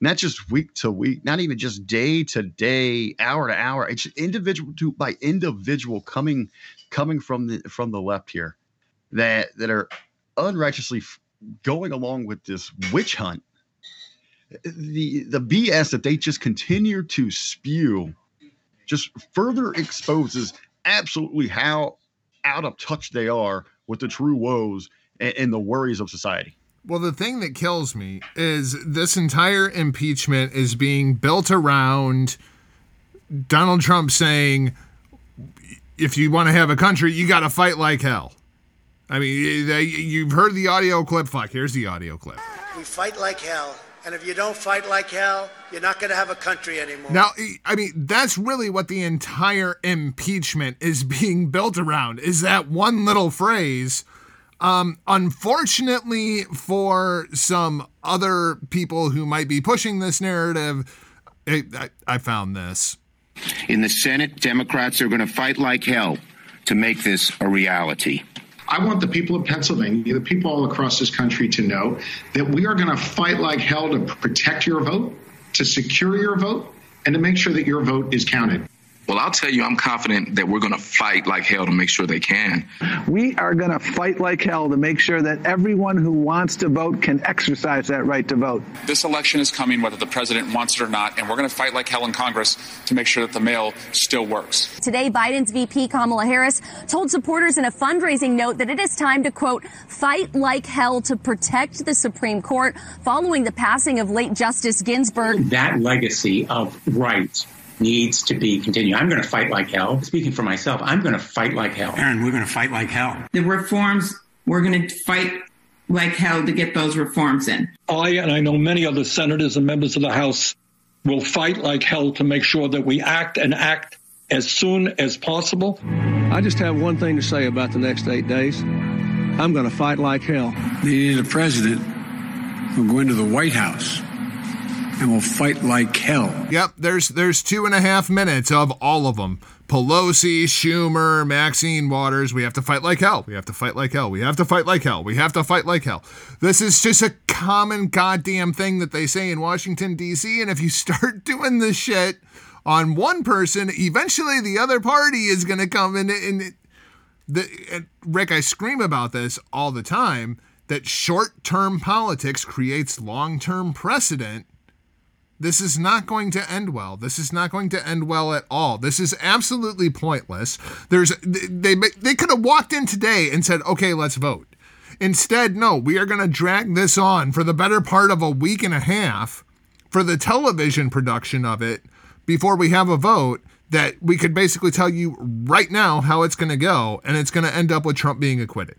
not just week to week, not even just day to day, hour to hour. It's individual to by individual coming coming from the from the left here that that are unrighteously going along with this witch hunt the the bs that they just continue to spew just further exposes absolutely how out of touch they are with the true woes and, and the worries of society. Well, the thing that kills me is this entire impeachment is being built around Donald Trump saying, if you want to have a country, you got to fight like hell. I mean, you've heard the audio clip. Fuck, here's the audio clip. We fight like hell. And if you don't fight like hell, you're not going to have a country anymore. Now, I mean, that's really what the entire impeachment is being built around is that one little phrase. Um, unfortunately, for some other people who might be pushing this narrative, I, I found this. In the Senate, Democrats are going to fight like hell to make this a reality. I want the people of Pennsylvania, the people all across this country to know that we are going to fight like hell to protect your vote to secure your vote and to make sure that your vote is counted. Well, I'll tell you, I'm confident that we're going to fight like hell to make sure they can. We are going to fight like hell to make sure that everyone who wants to vote can exercise that right to vote. This election is coming whether the president wants it or not, and we're going to fight like hell in Congress to make sure that the mail still works. Today, Biden's VP Kamala Harris told supporters in a fundraising note that it is time to, quote, fight like hell to protect the Supreme Court following the passing of late Justice Ginsburg. That legacy of rights needs to be continued. I'm going to fight like hell. Speaking for myself, I'm going to fight like hell. Aaron, we're going to fight like hell. The reforms, we're going to fight like hell to get those reforms in. I and I know many other senators and members of the House will fight like hell to make sure that we act and act as soon as possible. I just have one thing to say about the next eight days. I'm going to fight like hell. Needing a president who'll go into the White House and we'll fight like hell. Yep, there's there's two and a half minutes of all of them. Pelosi, Schumer, Maxine Waters. We have to fight like hell. We have to fight like hell. We have to fight like hell. We have to fight like hell. This is just a common goddamn thing that they say in Washington, D.C. And if you start doing this shit on one person, eventually the other party is going to come in. And, the, and Rick, I scream about this all the time that short term politics creates long term precedent this is not going to end well. This is not going to end well at all. This is absolutely pointless. There's they they could have walked in today and said, "Okay, let's vote." Instead, no, we are going to drag this on for the better part of a week and a half for the television production of it before we have a vote that we could basically tell you right now how it's going to go and it's going to end up with Trump being acquitted.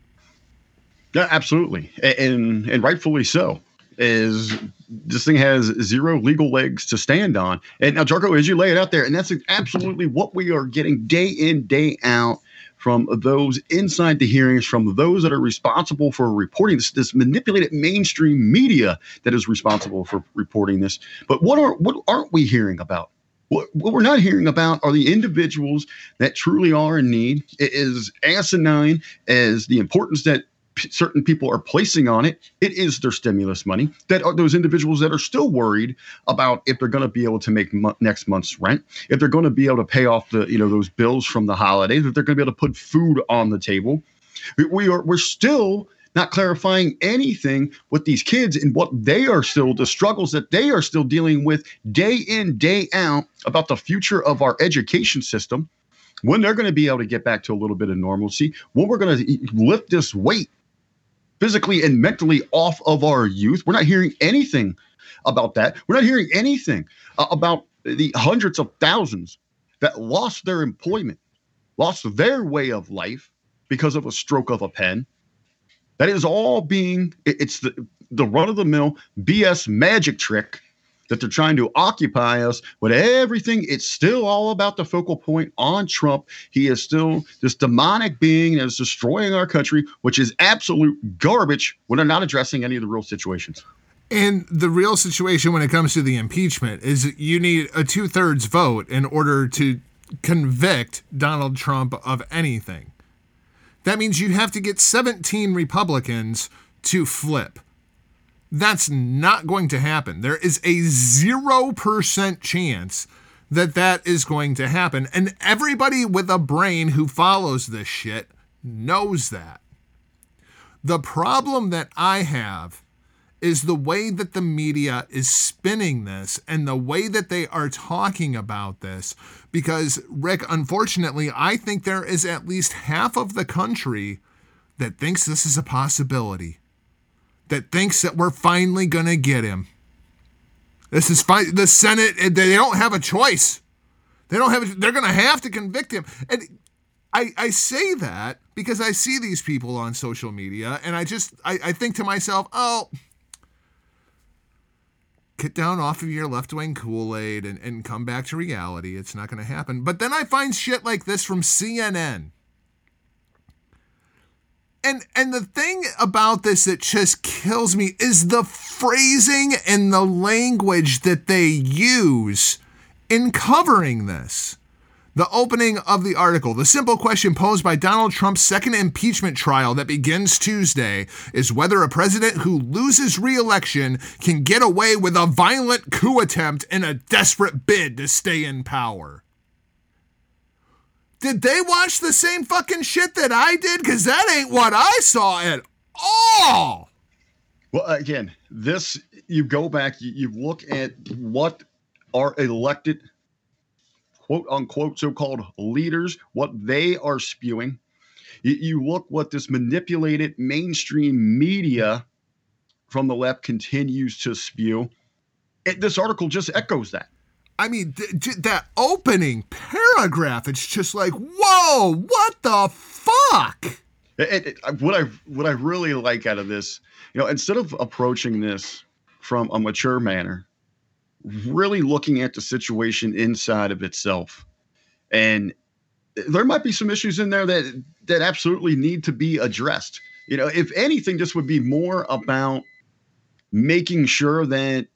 Yeah, absolutely. And and rightfully so is this thing has zero legal legs to stand on. And now, Jargo, as you lay it out there, and that's absolutely what we are getting day in, day out from those inside the hearings, from those that are responsible for reporting this, this manipulated mainstream media that is responsible for reporting this. But what are what aren't we hearing about? What, what we're not hearing about are the individuals that truly are in need. It is asinine as the importance that certain people are placing on it, it is their stimulus money. That are those individuals that are still worried about if they're going to be able to make mo- next month's rent, if they're going to be able to pay off the you know those bills from the holidays, if they're going to be able to put food on the table. We, we are we're still not clarifying anything with these kids and what they are still the struggles that they are still dealing with day in day out about the future of our education system when they're going to be able to get back to a little bit of normalcy when we're going to lift this weight physically and mentally off of our youth. We're not hearing anything about that. We're not hearing anything uh, about the hundreds of thousands that lost their employment, lost their way of life because of a stroke of a pen. That is all being, it's the, the run of the mill BS magic trick that they're trying to occupy us with everything. It's still all about the focal point on Trump. He is still this demonic being that is destroying our country, which is absolute garbage when they're not addressing any of the real situations. And the real situation when it comes to the impeachment is you need a two thirds vote in order to convict Donald Trump of anything. That means you have to get 17 Republicans to flip. That's not going to happen. There is a 0% chance that that is going to happen. And everybody with a brain who follows this shit knows that. The problem that I have is the way that the media is spinning this and the way that they are talking about this. Because, Rick, unfortunately, I think there is at least half of the country that thinks this is a possibility that thinks that we're finally going to get him. This is fine. The Senate, eh, they don't have a choice. They don't have, a, they're going to have to convict him. And I, I say that because I see these people on social media and I just, I, I think to myself, oh, get down off of your left wing Kool Aid and, and come back to reality. It's not going to happen. But then I find shit like this from CNN and and the thing about this that just kills me is the phrasing and the language that they use in covering this. The opening of the article, the simple question posed by Donald Trump's second impeachment trial that begins Tuesday is whether a president who loses re election can get away with a violent coup attempt in a desperate bid to stay in power. Did they watch the same fucking shit that I did? Because that ain't what I saw at all. Well, again, this, you go back, you, you look at what our elected quote unquote so called leaders, what they are spewing. You, you look what this manipulated mainstream media from the left continues to spew. It, this article just echoes that. I mean, th- th- that opening paragraph, it's just like, whoa, what the fuck? It, it, what I what I really like out of this, you know, instead of approaching this from a mature manner, really looking at the situation inside of itself. And there might be some issues in there that that absolutely need to be addressed. You know, if anything, this would be more about making sure that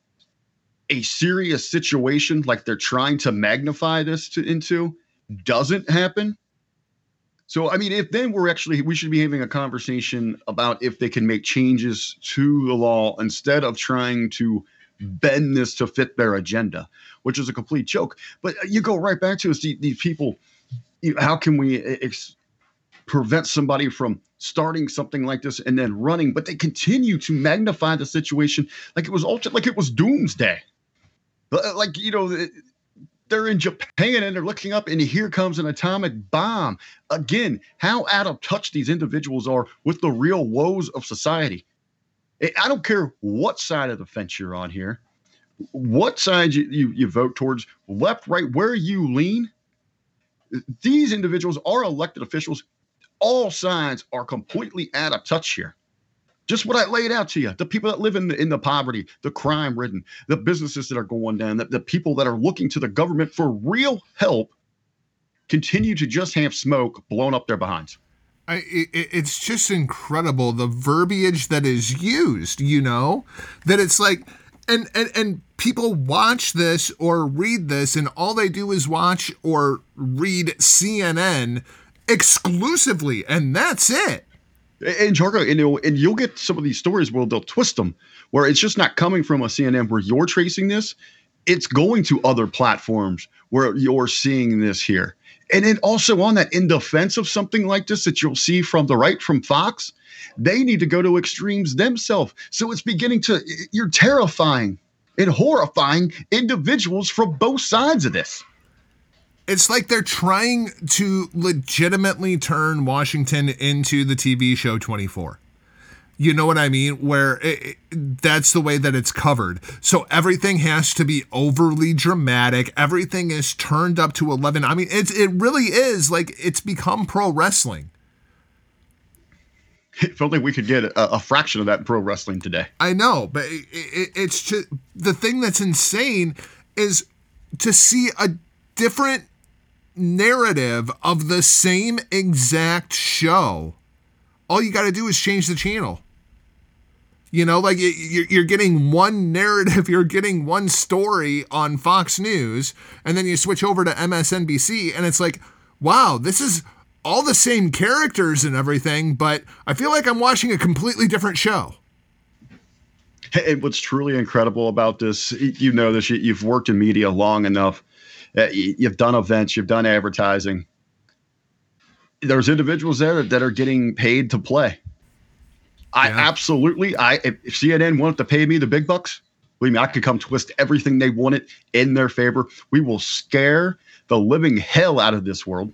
a serious situation like they're trying to magnify this to, into doesn't happen. So, I mean, if then we're actually, we should be having a conversation about if they can make changes to the law instead of trying to bend this to fit their agenda, which is a complete joke. But you go right back to these people. You, how can we ex- prevent somebody from starting something like this and then running? But they continue to magnify the situation like it was ultra, like it was doomsday. Uh, like you know, they're in Japan and they're looking up, and here comes an atomic bomb. Again, how out of touch these individuals are with the real woes of society. I don't care what side of the fence you're on here, what side you, you, you vote towards, left, right, where you lean. These individuals are elected officials. All sides are completely out of touch here. Just what I laid out to you the people that live in the, in the poverty, the crime ridden, the businesses that are going down, the, the people that are looking to the government for real help continue to just have smoke blown up their behinds. I, it, it's just incredible the verbiage that is used, you know, that it's like, and, and, and people watch this or read this, and all they do is watch or read CNN exclusively, and that's it. And Jargo, and you'll, and you'll get some of these stories where they'll twist them, where it's just not coming from a CNN where you're tracing this, it's going to other platforms where you're seeing this here. And then also on that, in defense of something like this that you'll see from the right from Fox, they need to go to extremes themselves. So it's beginning to, you're terrifying and horrifying individuals from both sides of this. It's like they're trying to legitimately turn Washington into the TV show 24. You know what I mean? Where it, it, that's the way that it's covered. So everything has to be overly dramatic. Everything is turned up to 11. I mean, it's it really is like it's become pro wrestling. If only we could get a, a fraction of that in pro wrestling today. I know, but it, it's just the thing that's insane is to see a different narrative of the same exact show. All you got to do is change the channel. You know, like you're getting one narrative, you're getting one story on Fox News, and then you switch over to MSNBC, and it's like, wow, this is all the same characters and everything, but I feel like I'm watching a completely different show. Hey, what's truly incredible about this, you know this, you've worked in media long enough, Uh, you've done events, you've done advertising. There's individuals there that are getting paid to play. I yeah. absolutely. I if CNN wanted to pay me the big bucks, believe me, I could come twist everything they wanted in their favor. We will scare the living hell out of this world.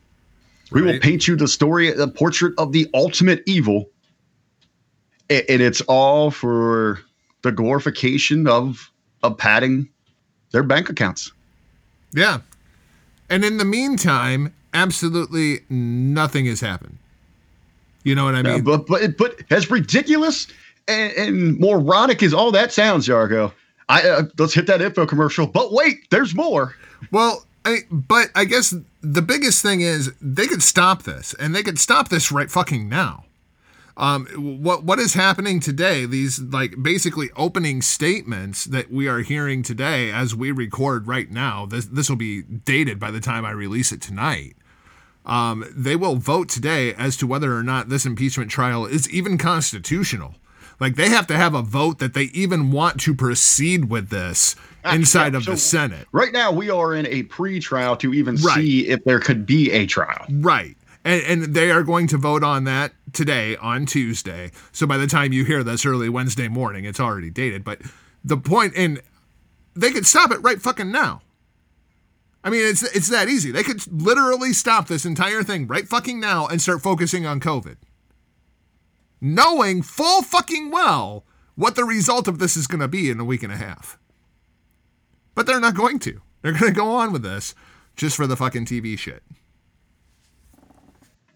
We will paint you the story, the portrait of the ultimate evil, and, and it's all for the glorification of of padding their bank accounts. Yeah, and in the meantime, absolutely nothing has happened. You know what I mean? Yeah, but but but as ridiculous and, and moronic as all that sounds, Jargo, I uh, let's hit that info commercial. But wait, there's more. Well, I, but I guess the biggest thing is they could stop this, and they could stop this right fucking now. Um, what what is happening today? These like basically opening statements that we are hearing today as we record right now. This this will be dated by the time I release it tonight. Um, they will vote today as to whether or not this impeachment trial is even constitutional. Like they have to have a vote that they even want to proceed with this inside of so the Senate. Right now, we are in a pre-trial to even Right. see if there could be a trial. Right. And, and they are going to vote on that today on Tuesday. So by the time you hear this early Wednesday morning, it's already dated. But the point, and they could stop it right fucking now. I mean, it's it's that easy. They could literally stop this entire thing right fucking now and start focusing on COVID, knowing full fucking well what the result of this is going to be in a week and a half. But they're not going to. They're going to go on with this just for the fucking TV shit.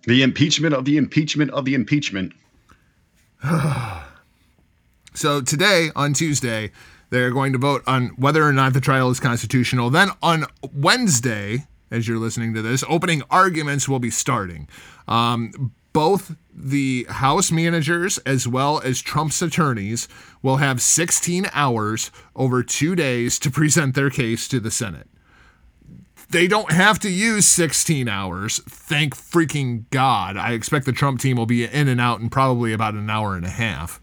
The impeachment of the impeachment of the impeachment. So today, on Tuesday, they're going to vote on whether or not the trial is constitutional. Then on Wednesday, as you're listening to this, opening arguments will be starting. Um, both the House managers as well as Trump's attorneys will have 16 hours over two days to present their case to the Senate. They don't have to use 16 hours. Thank freaking God. I expect the Trump team will be in and out in probably about an hour and a half.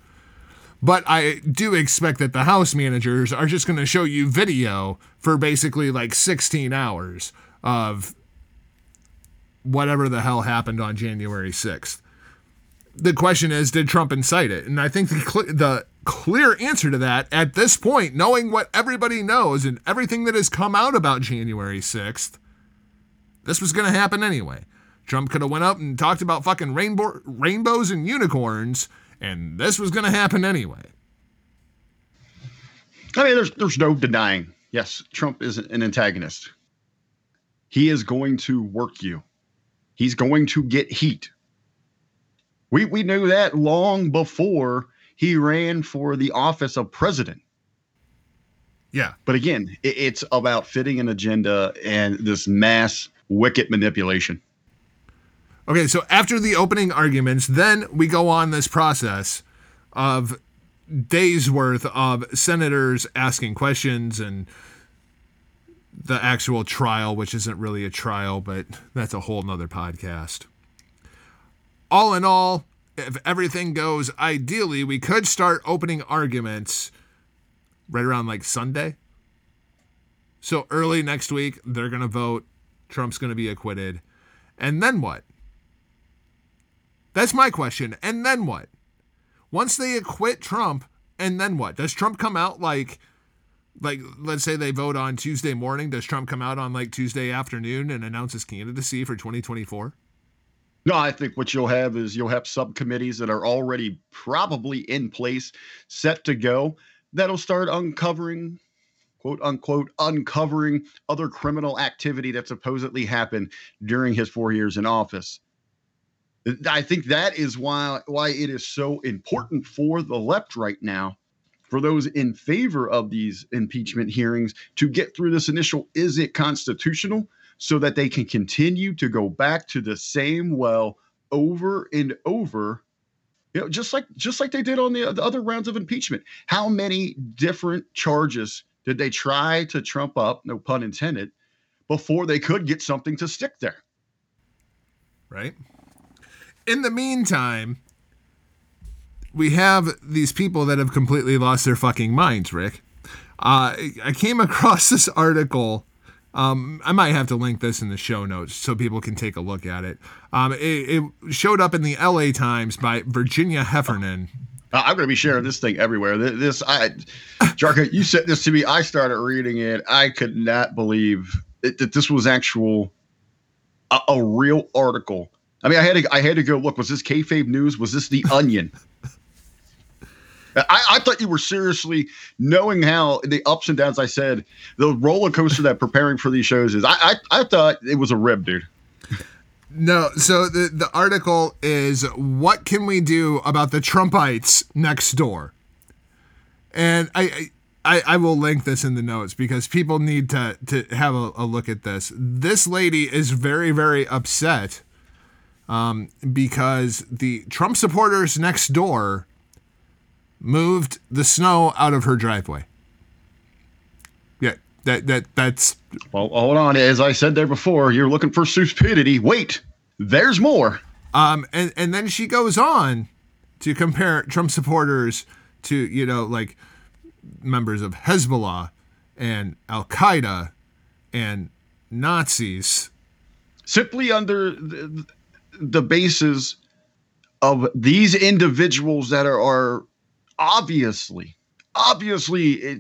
But I do expect that the house managers are just going to show you video for basically like 16 hours of whatever the hell happened on January 6th. The question is, did Trump incite it? And I think the, the clear answer to that at this point, knowing what everybody knows and everything that has come out about January 6th, this was going to happen anyway. Trump could have went up and talked about fucking rainbow, rainbows and unicorns, and this was going to happen anyway. I mean, there's there's no denying. Yes, Trump is an antagonist. He is going to work you. He's going to get heat. We we knew that long before he ran for the office of president. Yeah. But again, it, it's about fitting an agenda and this mass wicked manipulation. Okay, so after the opening arguments, then we go on this process of days worth of senators asking questions and the actual trial, which isn't really a trial, but that's a whole nother podcast. All in all, if everything goes ideally, we could start opening arguments right around like Sunday. So early next week, they're going to vote. Trump's going to be acquitted. And then what? That's my question. And then what? Once they acquit Trump, and then what? Does Trump come out like like let's say they vote on Tuesday morning, does Trump come out on like Tuesday afternoon and announce his candidacy for 2024? No, I think what you'll have is you'll have subcommittees that are already probably in place, set to go, that'll start uncovering, quote unquote, uncovering other criminal activity that supposedly happened during his four years in office. I think that is why why it is so important for the left right now, for those in favor of these impeachment hearings to get through this initial is it constitutional so that they can continue to go back to the same well over and over you know just like just like they did on the, the other rounds of impeachment how many different charges did they try to trump up no pun intended before they could get something to stick there right in the meantime, we have these people that have completely lost their fucking minds, Rick. Uh, I came across this article. Um, I might have to link this in the show notes so people can take a look at it. Um, it, it showed up in the LA Times by Virginia Heffernan. Uh, I'm going to be sharing this thing everywhere. This, this I, Jargo, you sent this to me. I started reading it. I could not believe it, that this was actual, a, a real article I mean, I had to I had to go look. Was this kayfabe news? Was this the Onion? I, I, thought you were seriously knowing how the ups and downs. I said the roller coaster that preparing for these shows is. I I, I thought it was a rib, dude. No, so the the article is what can we do about the Trumpites next door, and I. I, I will link this in the notes because people need to to have a, a look at this. This lady is very very upset um, because the Trump supporters next door moved the snow out of her driveway. Yeah, that that that's. Well, hold on. As I said there before, you're looking for stupidity. Wait, there's more. Um, and and then she goes on to compare Trump supporters to you know like members of Hezbollah and Al Qaeda and Nazis. Simply under the, the basis of these individuals that are, are obviously, obviously eh,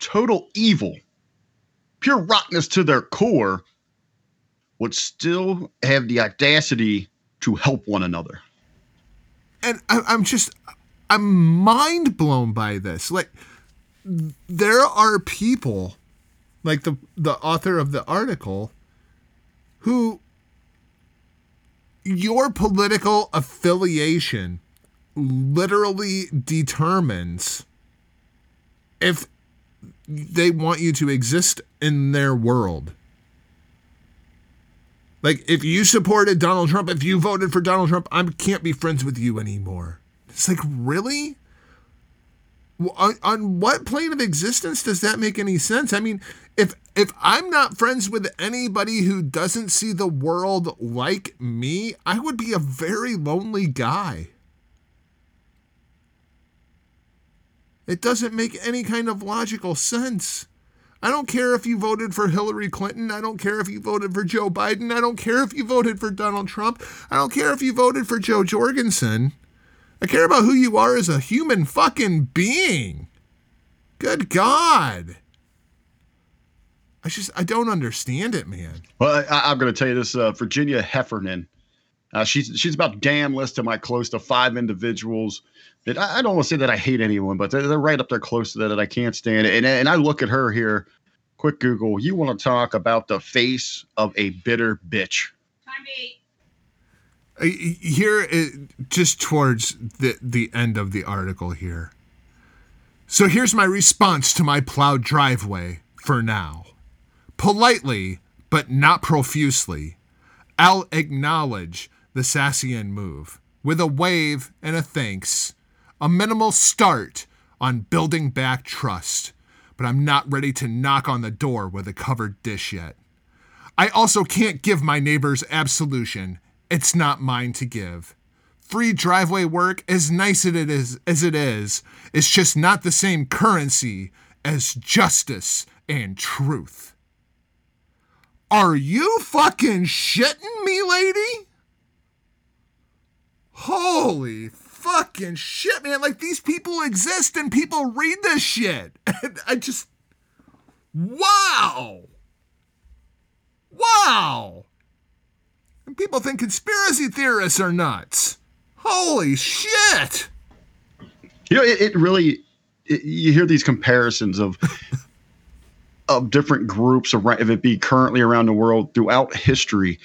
total evil, pure rottenness to their core, would still have the audacity to help one another. And I, I'm just, I'm mind blown by this. Like, there are people, like the the author of the article, who your political affiliation literally determines if they want you to exist in their world. Like if you supported Donald Trump, if you voted for Donald Trump, I can't be friends with you anymore. It's like, really? On, on what plane of existence does that make any sense? I mean, if if I'm not friends with anybody who doesn't see the world like me, I would be a very lonely guy. It doesn't make any kind of logical sense. I don't care if you voted for Hillary Clinton. I don't care if you voted for Joe Biden. I don't care if you voted for Donald Trump. I don't care if you voted for Jo Jorgensen. I care about who you are as a human fucking being. Good God. I just, I don't understand it, man. Well, I, am going to tell you this uh, Virginia Heffernan. Uh, she's she's about damn list to my close to five individuals that I, I don't want to say that I hate anyone, but they're, they're right up there close to that that I can't stand. And and I look at her here. Quick Google. You want to talk about the face of a bitter bitch? Time eight uh, here uh, just towards the the end of the article here so here's my response to my plowed driveway for now politely but not profusely i'll acknowledge the sassian move with a wave and a thanks a minimal start on building back trust but i'm not ready to knock on the door with a covered dish yet I also can't give my neighbors absolution it's not mine to give. Free driveway work, as nice as it is, as it is, is just not the same currency as justice and truth. Are you fucking shitting me, lady? Holy fucking shit, man. Like these people exist and people read this shit. And I just. Wow. Wow. And people think conspiracy theorists are nuts. Holy shit! You know, it, it really. It, you hear these comparisons of of different groups, around, if it be currently around the world throughout history,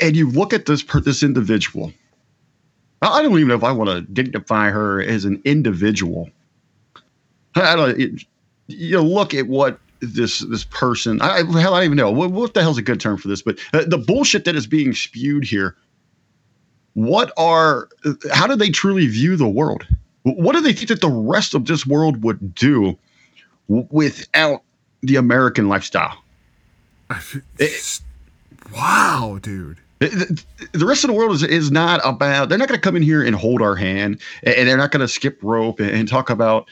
and you look at this this individual. I don't even know if I want to dignify her as an individual. I don't. It, you look at what this this person. I hell, I don't even know what, what the hell's a good term for this, but uh, the bullshit that is being spewed here. What are? How do they truly view the world? What do they think that the rest of this world would do without the American lifestyle? It, wow, dude. The, the rest of the world is, is not about, they're not going to come in here and hold our hand and they're not going to skip rope and, and talk about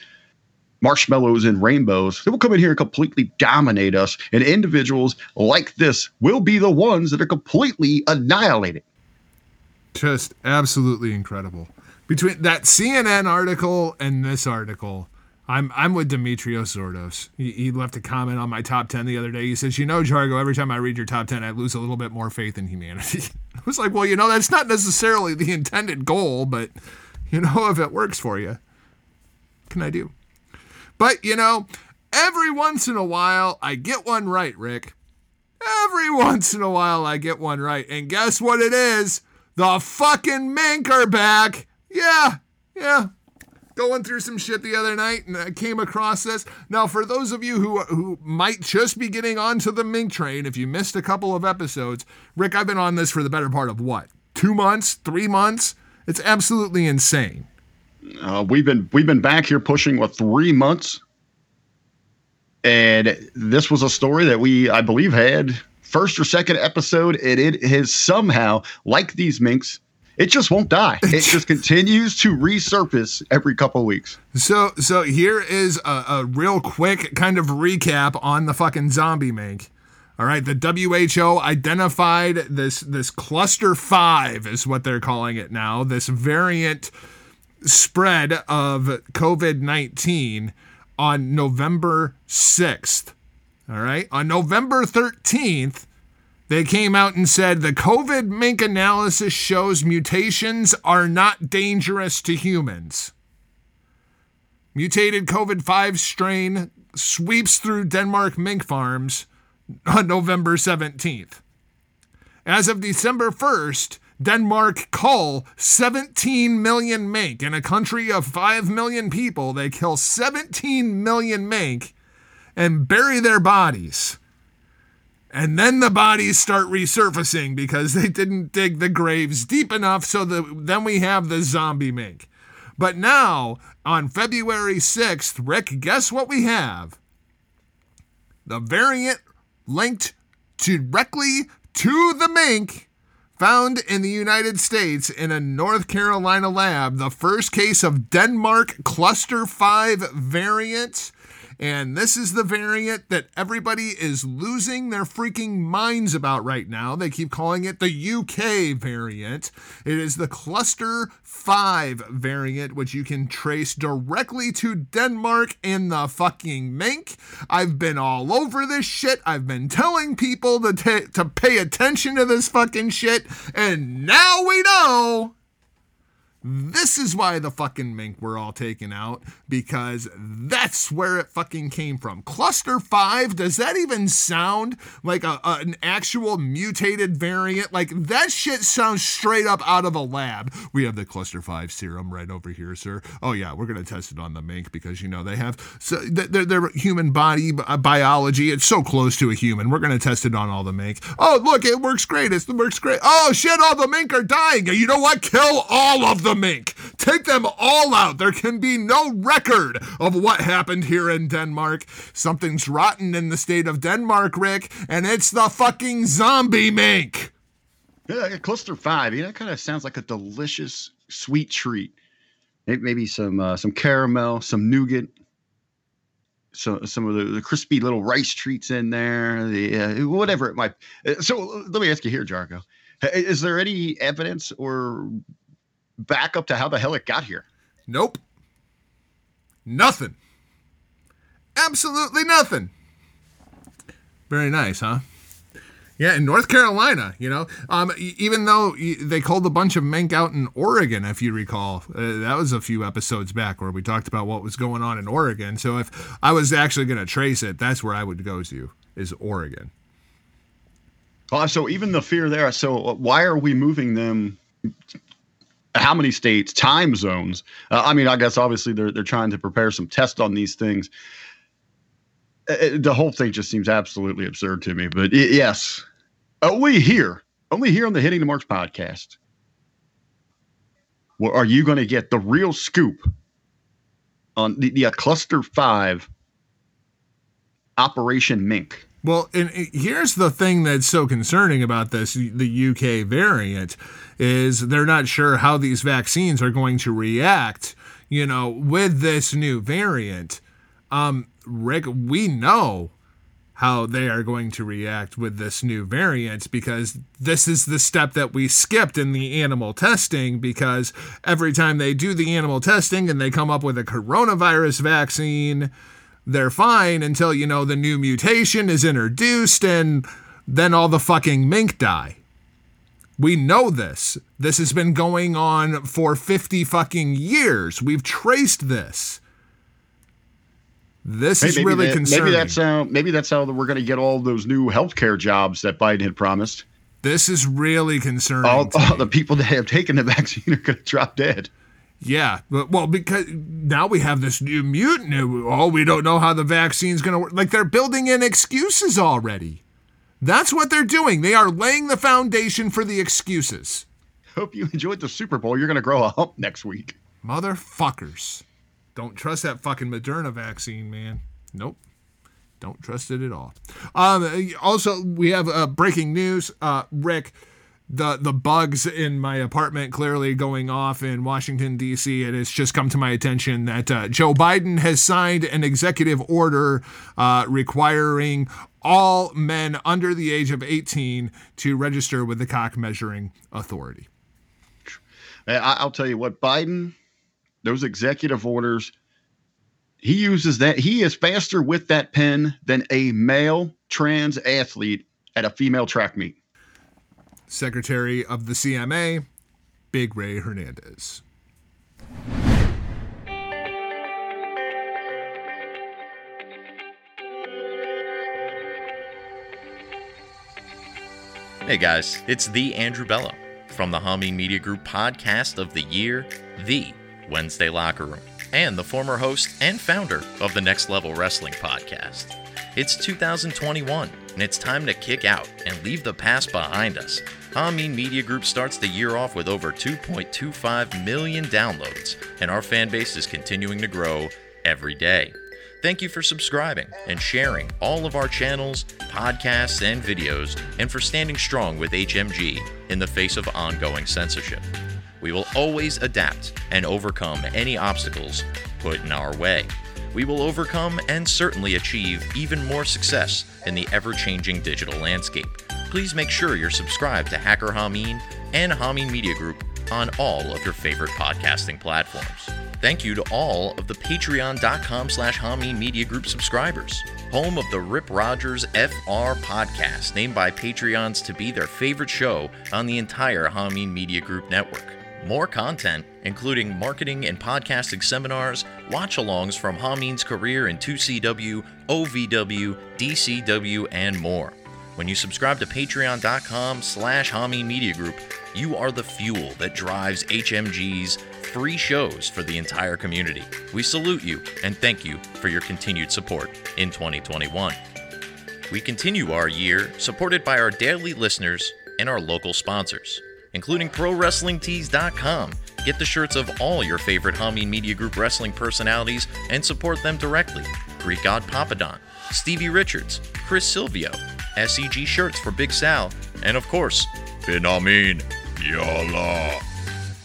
marshmallows and rainbows. They will come in here and completely dominate us. And individuals like this will be the ones that are completely annihilated. Just absolutely incredible. Between that CNN article and this article, I'm I'm with Demetrios Zordos. He, he, left a comment on my top ten the other day. He says, "You know, Jargo, every time I read your top ten, I lose a little bit more faith in humanity." I was like, "Well, you know, that's not necessarily the intended goal, but you know, if it works for you, can I do?" But, you know, every once in a while, I get one right, Rick. Every once in a while, I get one right. And guess what it is? The fucking mink are back. Yeah, yeah. Going through some shit the other night and I came across this. Now, for those of you who who might just be getting onto the mink train, if you missed a couple of episodes, Rick, I've been on this for the better part of what? Two months, three months? It's absolutely insane. Uh, we've been we've been back here pushing what three months, and this was a story that we I believe had first or second episode, and it has somehow like these minks it just won't die. It just continues to resurface every couple of weeks. So, so here is a, a, real quick kind of recap on the fucking zombie mink. All right, the WHO identified this this cluster five is what they're calling it now. This variant spread of COVID nineteen on November sixth. All right, on November thirteenth they came out and said the COVID mink analysis shows mutations are not dangerous to humans. Mutated COVID 5 strain sweeps through Denmark mink farms on November 17th. As of December 1st, Denmark cull 17 million mink. In a country of 5 million people, they kill 17 million mink and bury their bodies. And then the bodies start resurfacing because they didn't dig the graves deep enough. So the, then we have the zombie mink. But now, on February 6th, Rick, guess what we have? The variant linked directly to the mink found in the United States in a North Carolina lab. The first case of Denmark Cluster 5 variant and this is the variant that everybody is losing their freaking minds about right now. They keep calling it the UK variant. It is the cluster 5 variant, which you can trace directly to Denmark in the fucking mink. I've been all over this shit. I've been telling people to, t- to pay attention to this fucking shit. And now we know this is why the fucking mink were all taken out because that's where it fucking came from. Cluster 5, does that even sound like a, a, an actual mutated variant? Like that shit sounds straight up out of a lab. We have the cluster 5 serum right over here, sir. Oh yeah, we're going to test it on the mink because you know they have so their, their human body uh, biology, it's so close to a human. We're going to test it on all the mink. Oh, look, it works great. It works great. Oh shit, all the mink are dying. You know what? Kill all of the mink. Take them all out. There can be no record of what happened here in Denmark. Something's rotten in the state of Denmark, Rick, and it's the fucking zombie mink. Yeah, a cluster five. You know, that kind of sounds like a delicious sweet treat. Maybe some uh, some caramel, some nougat, some some of the, the crispy little rice treats in there, the uh, whatever it might. Uh, so let me ask you here, Jargo. Is there any evidence or back up to how the hell it got here? Nope. Nothing. Absolutely nothing. Very nice, huh? Yeah, in North Carolina, you know, um, even though they called a bunch of mink out in Oregon, if you recall, uh, that was a few episodes back where we talked about what was going on in Oregon. So if I was actually going to trace it, that's where I would go to is Oregon. Uh, so even the fear there. So why are we moving them how many states, time zones. Uh, I mean, I guess obviously they're they're trying to prepare some tests on these things. Uh, uh the whole thing just seems absolutely absurd to me. But it, yes, only here, only here on the Hitting the Marks podcast, well, are you going to get the real scoop on the, the uh, Cluster Five Operation Mink? Well, and here's the thing that's so concerning about this the UK variant is they're not sure how these vaccines are going to react, you know, with this new variant. Um, Rick, we know how they are going to react with this new variant because this is the step that we skipped in the animal testing because every time they do the animal testing and they come up with a coronavirus vaccine, they're fine until, you know, the new mutation is introduced and then all the fucking mink die. We know this. This has been going on for 50 fucking years. We've traced this. This is really that, concerning. Maybe that's how maybe that's how we're going to get all those new healthcare jobs that Biden had promised. This is really concerning. All, all the people that have taken the vaccine are going to drop dead. Yeah, well, because now we have this new mutant. Oh, we don't know how the vaccine's going to work. Like they're building in excuses already. That's what they're doing. They are laying the foundation for the excuses. Hope you enjoyed the Super Bowl. You're going to grow a hump next week. Motherfuckers. Don't trust that fucking Moderna vaccine, man. Nope. Don't trust it at all. Um, also, we have uh, breaking news. Uh, Rick, the the bugs in my apartment clearly going off in Washington D.C. It has just come to my attention that uh, Joe Biden has signed an executive order uh, requiring all men under the age of 18 to register with the cock measuring authority. I'll tell you what, Biden, those executive orders, he uses that. He is faster with that pen than a male trans athlete at a female track meet. Secretary of the CMA, Big Ray Hernandez. Hey guys, it's the Andrew Bello from the Hameen Media Group podcast of the year, The Wednesday Locker Room, and the former host and founder of the Next Level Wrestling podcast. It's 2021, and it's time to kick out and leave the past behind us. Hameen Media Group starts the year off with over 2.25 million downloads, and our fan base is continuing to grow every day. Thank you for subscribing and sharing all of our channels, podcasts, and videos, and for standing strong with HMG in the face of ongoing censorship. We will always adapt and overcome any obstacles put in our way. We will overcome and certainly achieve even more success in the ever changing digital landscape. Please make sure you're subscribed to Hacker Hameen and Hameen Media Group on all of your favorite podcasting platforms. Thank you to all of the patreon.com slash Hameen Media Group subscribers, home of the Rip Rogers FR podcast, named by Patreons to be their favorite show on the entire Hameen Media Group network. More content, including marketing and podcasting seminars, watch alongs from Hameen's career in 2CW, OVW, DCW, and more. When you subscribe to patreon.com slash Hameen Media Group, you are the fuel that drives HMG's free shows for the entire community. We salute you and thank you for your continued support in 2021. We continue our year supported by our daily listeners and our local sponsors, including ProWrestlingTees.com. Get the shirts of all your favorite Hameen Media Group wrestling personalities and support them directly. Greek God Papadon, Stevie Richards, Chris Silvio, SEG shirts for Big Sal, and of course, Bin Hameen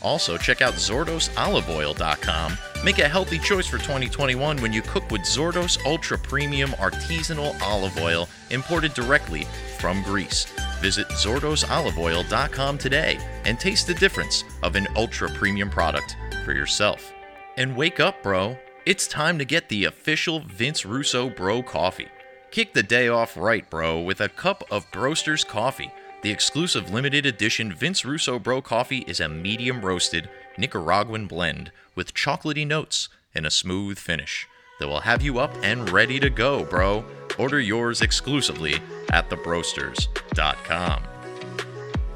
Also, check out ZordosOliveOil.com. Make a healthy choice for 2021 when you cook with Zordos Ultra Premium Artisanal Olive Oil imported directly from Greece. Visit ZordosOliveOil.com today and taste the difference of an ultra premium product for yourself. And wake up, bro. It's time to get the official Vince Russo Bro Coffee. Kick the day off right, bro, with a cup of Broster's Coffee. The exclusive limited edition Vince Russo Bro Coffee is a medium roasted Nicaraguan blend with chocolatey notes and a smooth finish that will have you up and ready to go, bro. Order yours exclusively at thebroasters.com.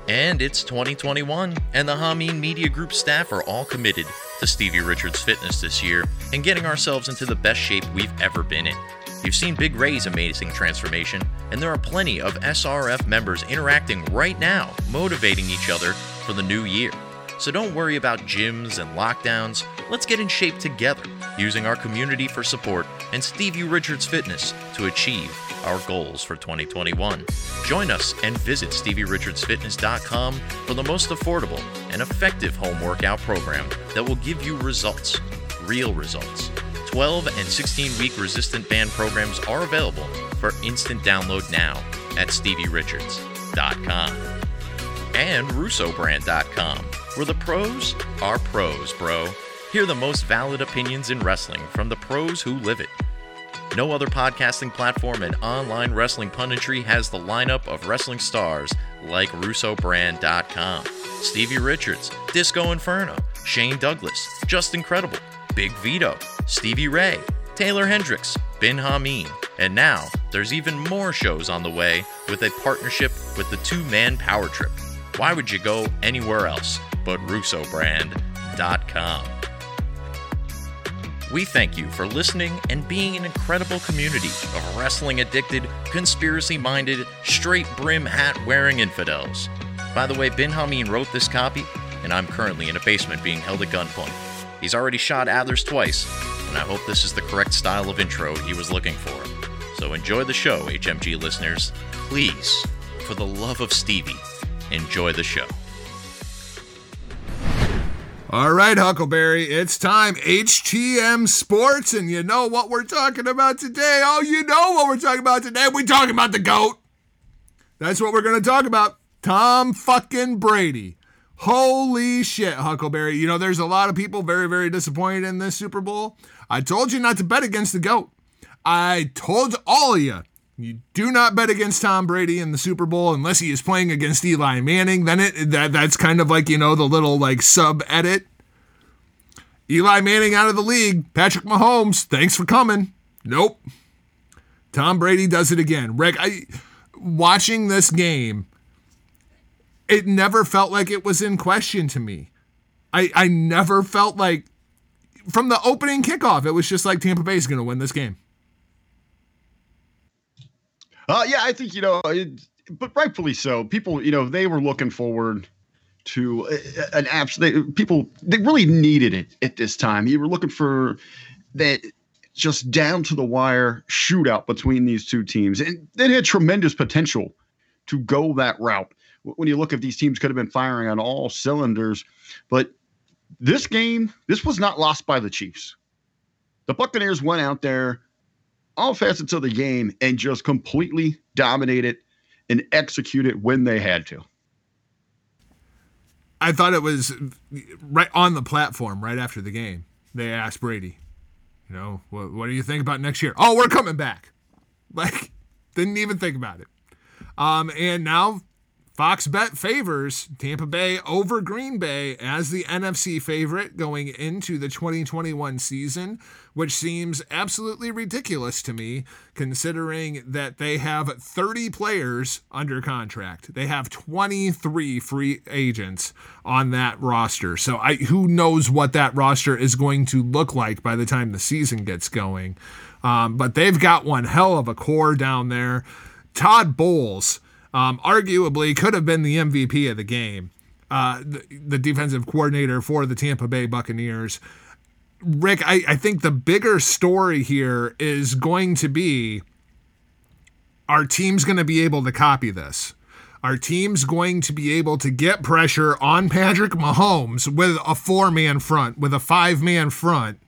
And it's 2021, and the Hameen Media Group staff are all committed to Stevie Richards Fitness this year and getting ourselves into the best shape we've ever been in. You've seen Big Ray's amazing transformation, and there are plenty of SRF members interacting right now, motivating each other for the new year. So don't worry about gyms and lockdowns. Let's get in shape together using our community for support and Stevie Richards Fitness to achieve our goals for 2021. Join us and visit StevieRichardsFitness.com for the most affordable and effective home workout program that will give you results, real results. 12 and 16 week resistant band programs are available for instant download now at StevieRichards.com and RussoBrand.com, where the pros are pros, bro. Hear the most valid opinions in wrestling from the pros who live it. No other podcasting platform and online wrestling punditry has the lineup of wrestling stars like RussoBrand.com, Stevie Richards, Disco Inferno, Shane Douglas, Justin Credible, Big Vito, Stevie Ray, Taylor Hendricks, Bin Hameen, and now there's even more shows on the way with a partnership with the two man power trip. Why would you go anywhere else but RussoBrand.com? We thank you for listening and being an incredible community of wrestling addicted, conspiracy minded, straight brim hat wearing infidels. By the way, Bin Hameen wrote this copy, and I'm currently in a basement being held at gunpoint. He's already shot Adlers twice, and I hope this is the correct style of intro he was looking for. So enjoy the show, HMG listeners. Please, for the love of Stevie, enjoy the show. All right, Huckleberry, it's time. HTM Sports, and you know what we're talking about today? Oh, you know what we're talking about today? We're talking about the GOAT. That's what we're going to talk about. Tom fucking Brady. Holy shit, Huckleberry. You know, there's a lot of people very, very disappointed in this Super Bowl. I told you not to bet against the GOAT. I told all of you you do not bet against Tom Brady in the Super Bowl unless he is playing against Eli Manning. Then it that that's kind of like you know the little like sub edit. Eli Manning out of the league. Patrick Mahomes, thanks for coming. Nope. Tom Brady does it again. Rick, I watching this game, it never felt like it was in question to me. I I never felt like from the opening kickoff, it was just like Tampa Bay is going to win this game. Uh, yeah, I think you know, it, but rightfully so. People, you know, they were looking forward to an absolute. People they really needed it at this time. You were looking for that just down to the wire shootout between these two teams, and it had tremendous potential to go that route. When you look at these teams, could have been firing on all cylinders, but this game, this was not lost by the Chiefs. The Buccaneers went out there all facets of the game and just completely dominated and execute it when they had to. I thought it was right on the platform right after the game. They asked Brady, you know, what, what do you think about next year? Oh, we're coming back. Like, didn't even think about it. Um, and now Fox Bet favors Tampa Bay over Green Bay as the NFC favorite going into the 2021 season, which seems absolutely ridiculous to me considering that they have 30 players under contract. They have 23 free agents on that roster. So I who knows what that roster is going to look like by the time the season gets going. Um, but they've got one hell of a core down there. Todd Bowles um, arguably could have been the MVP of the game, uh, the, the, defensive coordinator for the Tampa Bay Buccaneers. Rick, I, I think the bigger story here is going to be our team's going to be able to copy this. Our team's going to be able to get pressure on Patrick Mahomes with a four man front, with a five man front,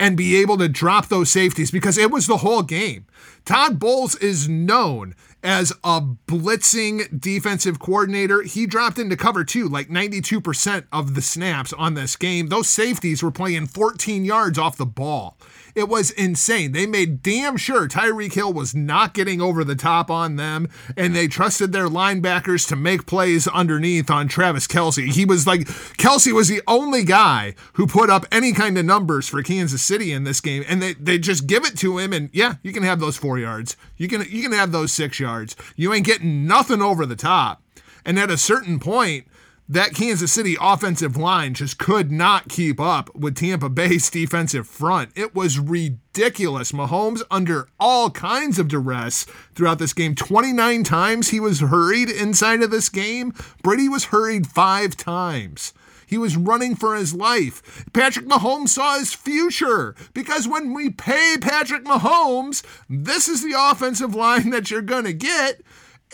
and be able to drop those safeties because it was the whole game. Todd Bowles is known as a blitzing defensive coordinator. He dropped into cover two, like 92% of the snaps on this game. Those safeties were playing 14 yards off the ball. It was insane. They made damn sure Tyreek Hill was not getting over the top on them, and they trusted their linebackers to make plays underneath on Travis Kelce. He was like, Kelsey was the only guy who put up any kind of numbers for Kansas City in this game, and they, they just give it to him, and yeah, you can have those four yards. You can you can have those six yards. You ain't getting nothing over the top. And at a certain point, that Kansas City offensive line just could not keep up with Tampa Bay's defensive front. It was ridiculous. Mahomes under all kinds of duress throughout this game. 29 times he was hurried inside of this game. Brady was hurried five times. He was running for his life. Patrick Mahomes saw his future because when we pay Patrick Mahomes, this is the offensive line that you're going to get.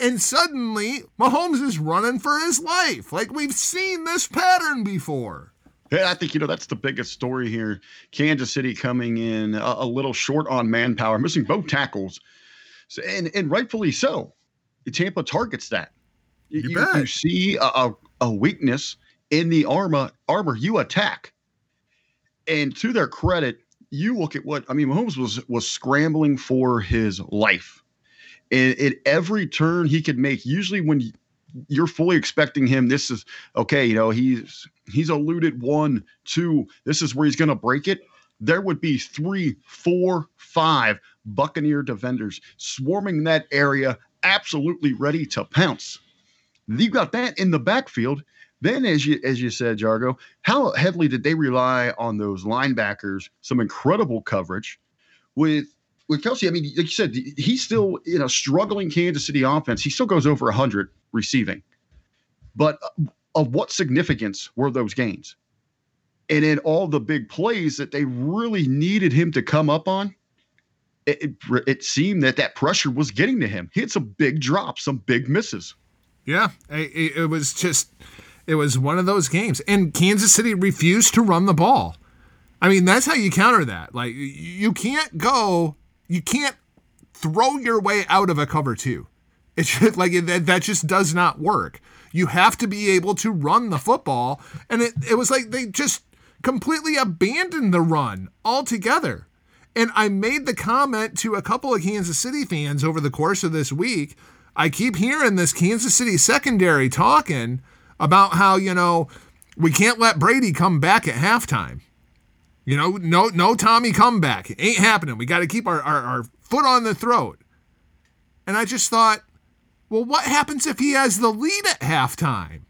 And suddenly, Mahomes is running for his life. Like we've seen this pattern before. Yeah, I think you know that's the biggest story here. Kansas City coming in a, a little short on manpower, missing both tackles, so, and and rightfully so. Tampa targets that. You, you, you see a, a, a weakness in the armor, armor you attack. And to their credit, you look at what I mean. Mahomes was was scrambling for his life, and at every turn he could make. Usually, when you're fully expecting him, this is okay. You know he's he's eluded one, two. This is where he's going to break it. There would be three, four, five Buccaneer defenders swarming that area, absolutely ready to pounce. You've got that in the backfield Then, as you as you said, Jargo, how heavily did they rely on those linebackers? Some incredible coverage with with Kelce. I mean, like you said, he's still in a struggling Kansas City offense. He still goes over hundred receiving, but uh, of what significance were those gains? And in all the big plays that they really needed him to come up on, it, it, it seemed that that pressure was getting to him. He had some big drops, some big misses. Yeah, it, it was just it was one of those games, and Kansas City refused to run the ball. I mean, that's how you counter that. Like you can't go, you can't throw your way out of a cover two. It's just, like that, that just does not work. You have to be able to run the football, and it it was like they just completely abandoned the run altogether. And I made the comment to a couple of Kansas City fans over the course of this week I keep hearing this Kansas City secondary talking about how, you know, we can't let Brady come back at halftime. You know, no no Tommy comeback. It ain't happening. We got to keep our, our, our foot on the throat. And I just thought, well, what happens if he has the lead at halftime?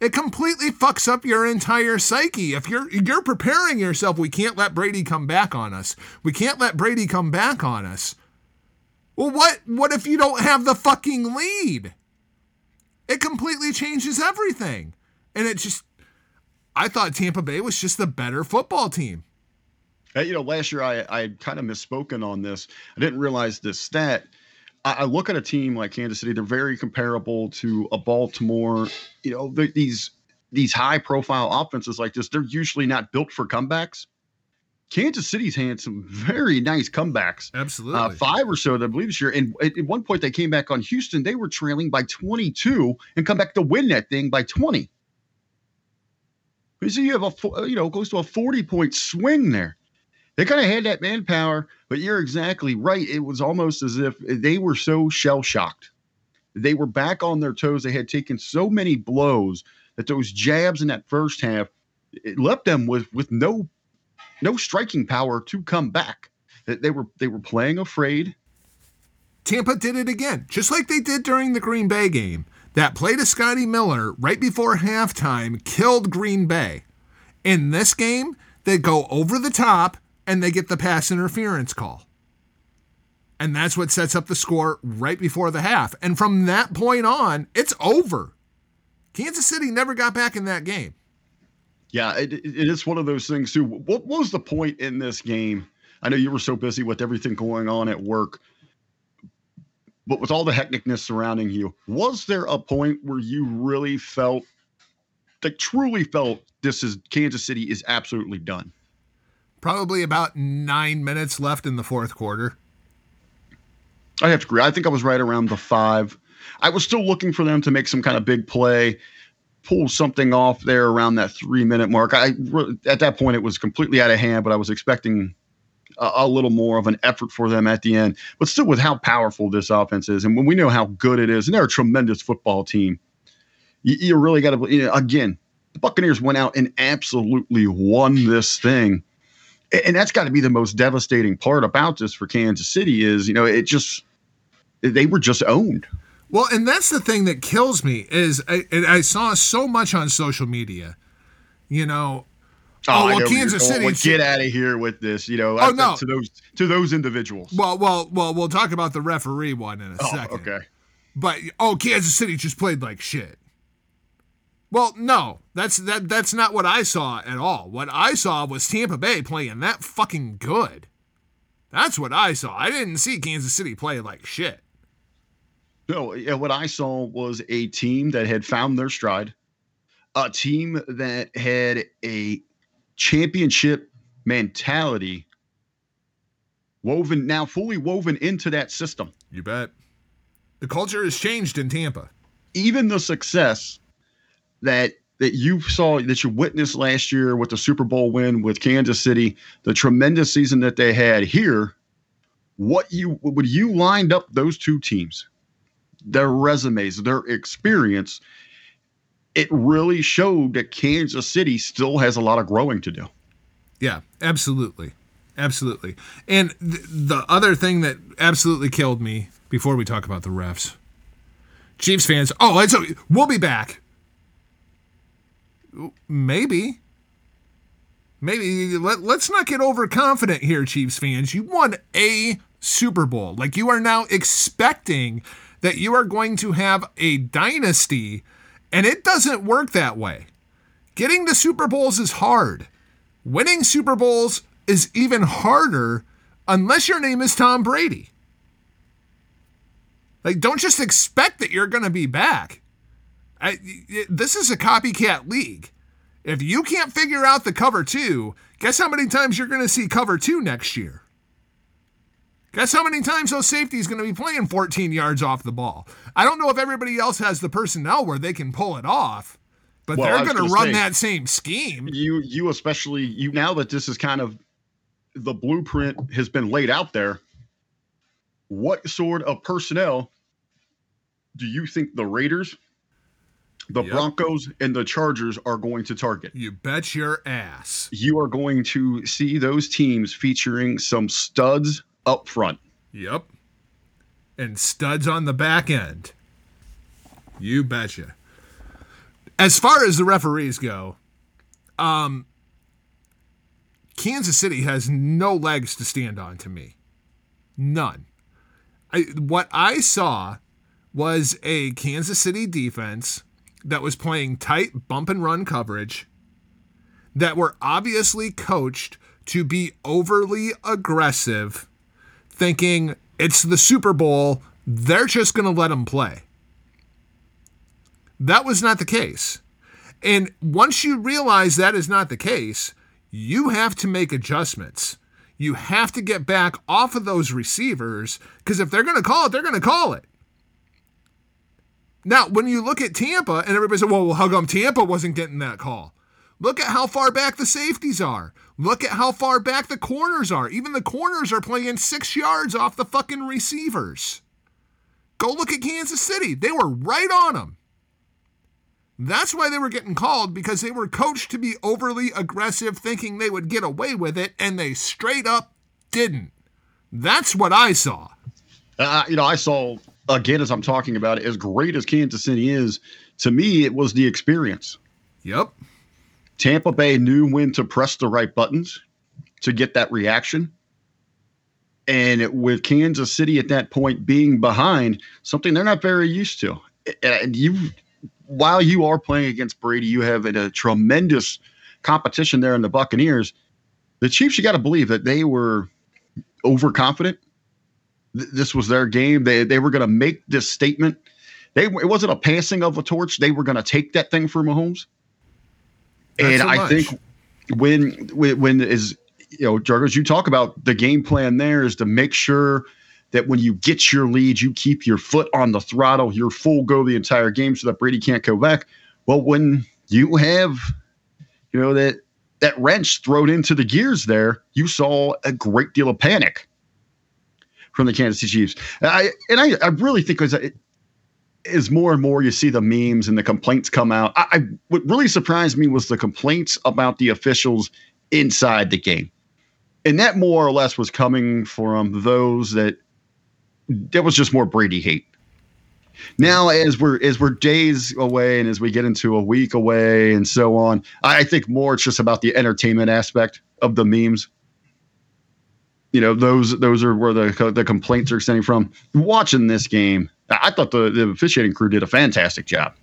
It completely fucks up your entire psyche. If you're you're preparing yourself, we can't let Brady come back on us. We can't let Brady come back on us. Well, what what if you don't have the fucking lead? It completely changes everything. And it just I thought Tampa Bay was just the better football team. You know, last year I I kind of misspoken on this. I didn't realize this stat. I, I, look at a team like Kansas City; they're very comparable to a Baltimore. You know, these these high profile offenses like this, they're usually not built for comebacks. Kansas City's had some very nice comebacks. Absolutely. Uh, five or so, I believe, this year. And at, at, one point, they came back on Houston. They were trailing by 22 and come back to win that thing by 20. So you have a, uh, you know, close to a 40 point swing there. They kind of had that manpower, but you're exactly right. It was almost as if uh, they were so shell shocked. They were back on their toes. They had taken so many blows that those jabs in that first half it left them with with no no striking power to come back. They were they were playing afraid. Tampa did it again, just like they did during the Green Bay game. That play to Scotty Miller right before halftime killed Green Bay. In this game, they go over the top and they get the pass interference call. And that's what sets up the score right before the half. And from that point on, it's over. Kansas City never got back in that game. Yeah, it, it is one of those things too. What, what was the point in this game? I know you were so busy with everything going on at work, but with all the hecticness surrounding you, was there a point where you really felt, like truly felt, this is Kansas City is absolutely done? Probably about nine minutes left in the fourth quarter. I have to agree. I think I was right around the five. I was still looking for them to make some kind of big play pull something off there around that three minute mark. I at that point it was completely out of hand, but I was expecting a, a, little more of an effort for them at the end. But still, with how powerful this offense is, and when we know how good it is, and they're a tremendous football team, you, you really got to. You know, again, the Buccaneers went out and absolutely won this thing. And that's got to be the most devastating part about this for Kansas City is, you know, it just they were just owned. Well, and that's the thing that kills me is I, I saw so much on social media, you know. Oh, oh well, Kansas City. Well, get out of here with this, you know. Oh no, to those to those individuals. Well, well, well, we'll talk about the referee one in a oh, second. Okay. But oh, Kansas City just played like shit. Well, no, that's that that's not what I saw at all. What I saw was Tampa Bay playing that fucking good. That's what I saw. I didn't see Kansas City play like shit. No, yeah, what I saw was a team that had found their stride, a team that had a championship mentality woven now fully woven into that system. You bet. The culture has changed in Tampa. Even the success that that you saw that you witnessed last year with the Super Bowl win with Kansas City, the tremendous season that they had here, what you would you lined up those two teams? their resumes, their experience, it really showed that Kansas City still has a lot of growing to do. Yeah, absolutely. Absolutely. And th- the other thing that absolutely killed me before we talk about the refs Chiefs fans, oh, it's we'll be back. Maybe. Maybe let, let's not get overconfident here, Chiefs fans. You won a Super Bowl. Like you are now expecting that you are going to have a dynasty, and it doesn't work that way. Getting to Super Bowls is hard. Winning Super Bowls is even harder unless your name is Tom Brady. Like, don't just expect that you're going to be back. I, this is a copycat league. If you can't figure out the cover two, guess how many times you're going to see cover two next year? Guess how many times those safeties are going to be playing 14 yards off the ball? I don't know if everybody else has the personnel where they can pull it off, but well, they're going to run say, that same scheme. You, you especially you now that this is kind of the blueprint has been laid out there. What sort of personnel do you think the Raiders the yep. Broncos and the Chargers are going to target. You bet your ass. You are going to see those teams featuring some studs up front. Yep. And studs on the back end. You betcha. As far as the referees go, um, Kansas City has no legs to stand on to me. None. I, what I saw was a Kansas City defense that was playing tight bump and run coverage that were obviously coached to be overly aggressive, thinking it's the Super Bowl, they're just going to let them play. That was not the case. And once you realize that is not the case, you have to make adjustments. You have to get back off of those receivers because if they're going to call it, they're going to call it. Now, when you look at Tampa, and everybody said, well, how come Tampa wasn't getting that call? Look at how far back the safeties are. Look at how far back the corners are. Even the corners are playing six yards off the fucking receivers. Go look at Kansas City. They were right on them. That's why they were getting called because they were coached to be overly aggressive, thinking they would get away with it, and they straight up didn't. That's what I saw. Uh, you know, I saw again, as I'm talking about it, as great as Kansas City is, to me, it was the experience. Yep. Tampa Bay knew when to press the right buttons to get that reaction. And with Kansas City at that point being behind, something they're not very used to. And you, while you are playing against Brady, you have a, tremendous competition there in the Buccaneers. The Chiefs, you got to believe that they were overconfident this was their game. They they were going to make this statement. They it wasn't a passing of a torch. They were going to take that thing for Mahomes. And so I think when when is you know Jargos, you talk about the game plan there is to make sure that when you get your lead, you keep your foot on the throttle, you're full go the entire game, so that Brady can't go back. Well, when you have you know that that wrench thrown into the gears there, you saw a great deal of panic from the Kansas City Chiefs. I and I, I really think as as more and more you see the memes and the complaints come out, I, I what really surprised me was the complaints about the officials inside the game, and that more or less was coming from those that there was just more Brady hate. Now, as we're as we're days away and as we get into a week away and so on, I think more it's just about the entertainment aspect of the memes you know those those are where the the complaints are stemming from. Watching this game, I thought the, the officiating crew did a fantastic job.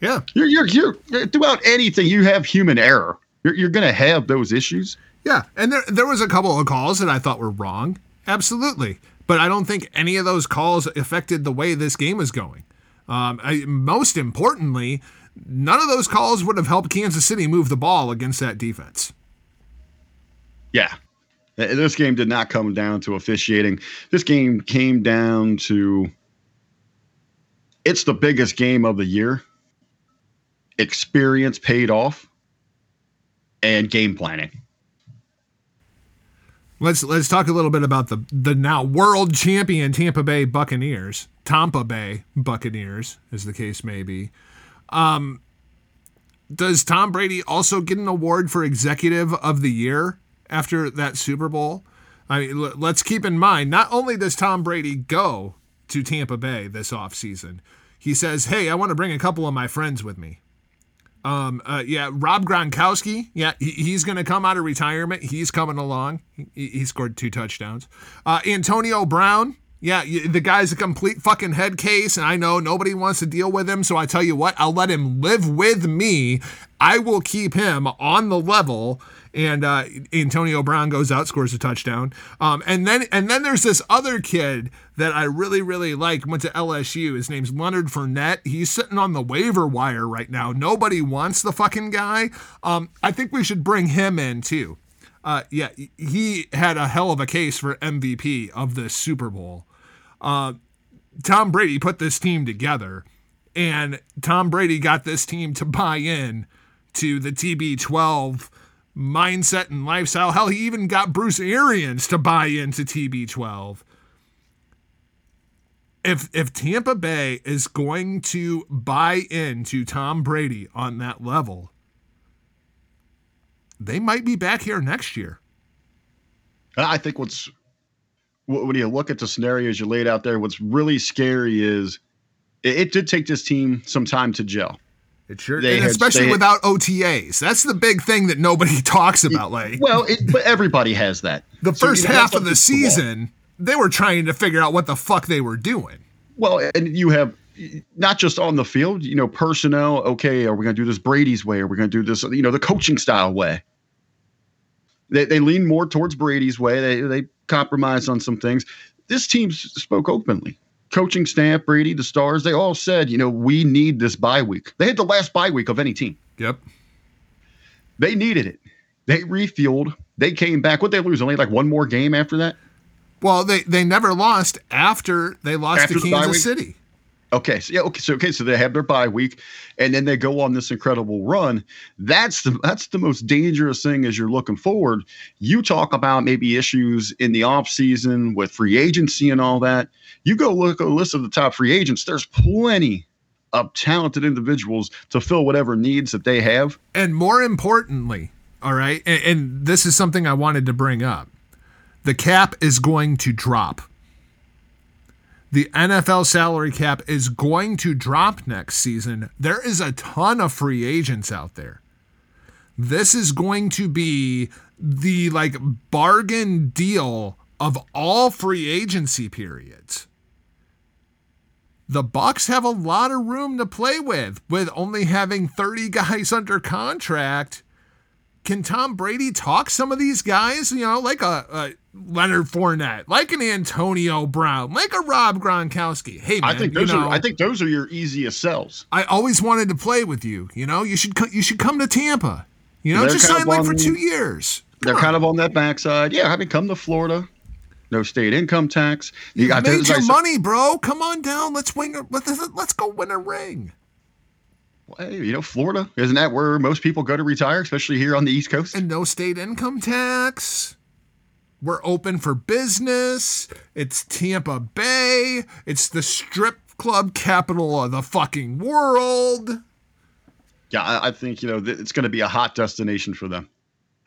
Yeah, you're you're, you're throughout anything you have human error. You're, you're going to have those issues. Yeah, and there there was a couple of calls that I thought were wrong. Absolutely, but I don't think any of those calls affected the way this game is going. Um, I, most importantly, none of those calls would have helped Kansas City move the ball against that defense. Yeah, this game did not come down to officiating. This game came down to it's the biggest game of the year. Experience paid off and game planning. Let's let's talk a little bit about the the now world champion Tampa Bay Buccaneers, Tampa Bay Buccaneers, as the case may be. Um, does Tom Brady also get an award for executive of the year? After that Super Bowl. I mean, l- let's keep in mind not only does Tom Brady go to Tampa Bay this offseason, he says, Hey, I want to bring a couple of my friends with me. Um, uh, yeah, Rob Gronkowski. Yeah, he, he's going to come out of retirement. He's coming along. He, he scored two touchdowns. Uh, Antonio Brown. Yeah, the guy's a complete fucking head case, and I know nobody wants to deal with him. So I tell you what, I'll let him live with me. I will keep him on the level and uh, Antonio Brown goes out, scores a touchdown. Um, and then and then there's this other kid that I really really like. Went to LSU. His name's Leonard Fournette. He's sitting on the waiver wire right now. Nobody wants the fucking guy. Um, I think we should bring him in too. Uh, yeah, he had a hell of a case for MVP of the Super Bowl. Uh, Tom Brady put this team together, and Tom Brady got this team to buy in to the TB12 mindset and lifestyle. Hell, he even got Bruce Arians to buy into TB12. If if Tampa Bay is going to buy into Tom Brady on that level, they might be back here next year. I think what's when you look at the scenarios you laid out there, what's really scary is it, it did take this team some time to gel. It sure, they and had, especially without OTAs. That's the big thing that nobody talks about. Like, well, it, but everybody has that. The so, first you know, half of the season, they were trying to figure out what the fuck they were doing. Well, and you have not just on the field, you know, personnel. Okay, are we going to do this Brady's way? Are we going to do this, you know, the coaching style way? They they lean more towards Brady's way. They they compromise on some things. This team spoke openly coaching staff, Brady, the stars, they all said, you know, we need this bye week. They had the last bye week of any team. Yep. They needed it. They refueled. They came back. What they lose? Only like one more game after that? Well, they they never lost after they lost after to Kansas City. Okay, so yeah, okay, so okay, so they have their bye week, and then they go on this incredible run. That's the that's the most dangerous thing as you're looking forward. You talk about maybe issues in the off season with free agency and all that. You go look at a list of the top free agents. There's plenty of talented individuals to fill whatever needs that they have. And more importantly, all right, and, and this is something I wanted to bring up. The cap is going to drop the NFL salary cap is going to drop next season. There is a ton of free agents out there. This is going to be the like bargain deal of all free agency periods. The Bucs have a lot of room to play with with only having 30 guys under contract can Tom Brady talk some of these guys, you know, like a, a Leonard Fournette, like an Antonio Brown, like a Rob Gronkowski? Hey, man, I think those you know, are I think those are your easiest sells. I always wanted to play with you. You know, you should you should come to Tampa. You know, they're just sign like for two years. Come they're on. kind of on that backside. Yeah, I mean, come to Florida. No state income tax. You, got made your money, bro. Come on down. Let's win. A, let's, let's go win a ring Hey, you know, Florida isn't that where most people go to retire, especially here on the East Coast? And no state income tax. We're open for business. It's Tampa Bay. It's the strip club capital of the fucking world. Yeah, I, I think you know th- it's going to be a hot destination for them.